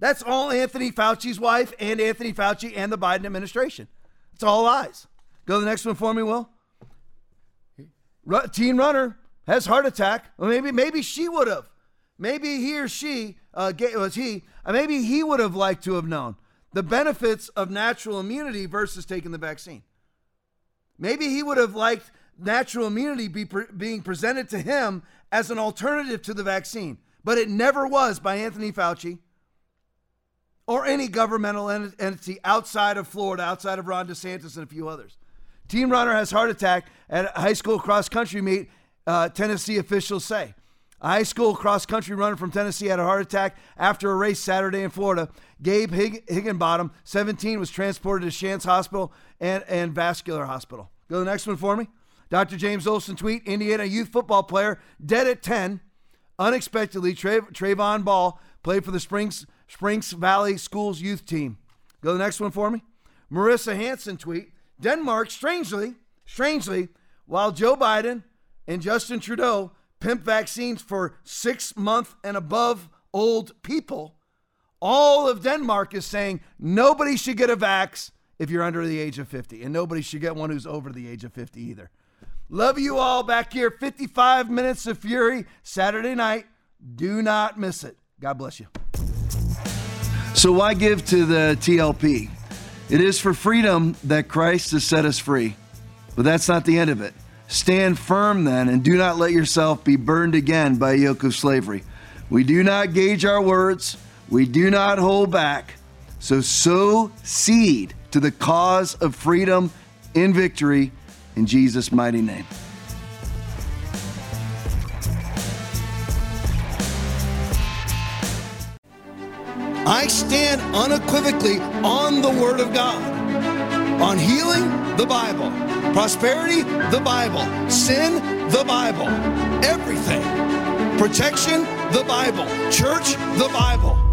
That's all Anthony Fauci's wife and Anthony Fauci and the Biden administration. It's all lies. Go to the next one for me, Will. Teen runner has heart attack. Well, maybe maybe she would have. Maybe he or she uh, was he. Uh, maybe he would have liked to have known the benefits of natural immunity versus taking the vaccine. Maybe he would have liked natural immunity be pre- being presented to him as an alternative to the vaccine, but it never was by Anthony Fauci or any governmental ent- entity outside of Florida, outside of Ron DeSantis and a few others. Team runner has heart attack at high school cross country meet, uh, Tennessee officials say. A high school cross country runner from Tennessee had a heart attack after a race Saturday in Florida. Gabe Hig- Higginbottom, 17, was transported to Shands Hospital and, and Vascular Hospital. Go to the next one for me. Dr. James Olson tweet Indiana youth football player dead at 10. Unexpectedly, Tra- Trayvon Ball played for the Springs, Springs Valley Schools youth team. Go to the next one for me. Marissa Hanson tweet Denmark, strangely, strangely, while Joe Biden and Justin Trudeau pimp vaccines for six month and above old people, all of Denmark is saying nobody should get a vax if you're under the age of 50, and nobody should get one who's over the age of 50 either. Love you all back here. 55 minutes of fury Saturday night. Do not miss it. God bless you. So, why give to the TLP? It is for freedom that Christ has set us free. But that's not the end of it. Stand firm then, and do not let yourself be burned again by a yoke of slavery. We do not gauge our words, we do not hold back. So sow seed to the cause of freedom in victory in Jesus' mighty name. I stand unequivocally on the Word of God, on healing, the Bible Prosperity, the Bible. Sin, the Bible. Everything. Protection, the Bible. Church, the Bible.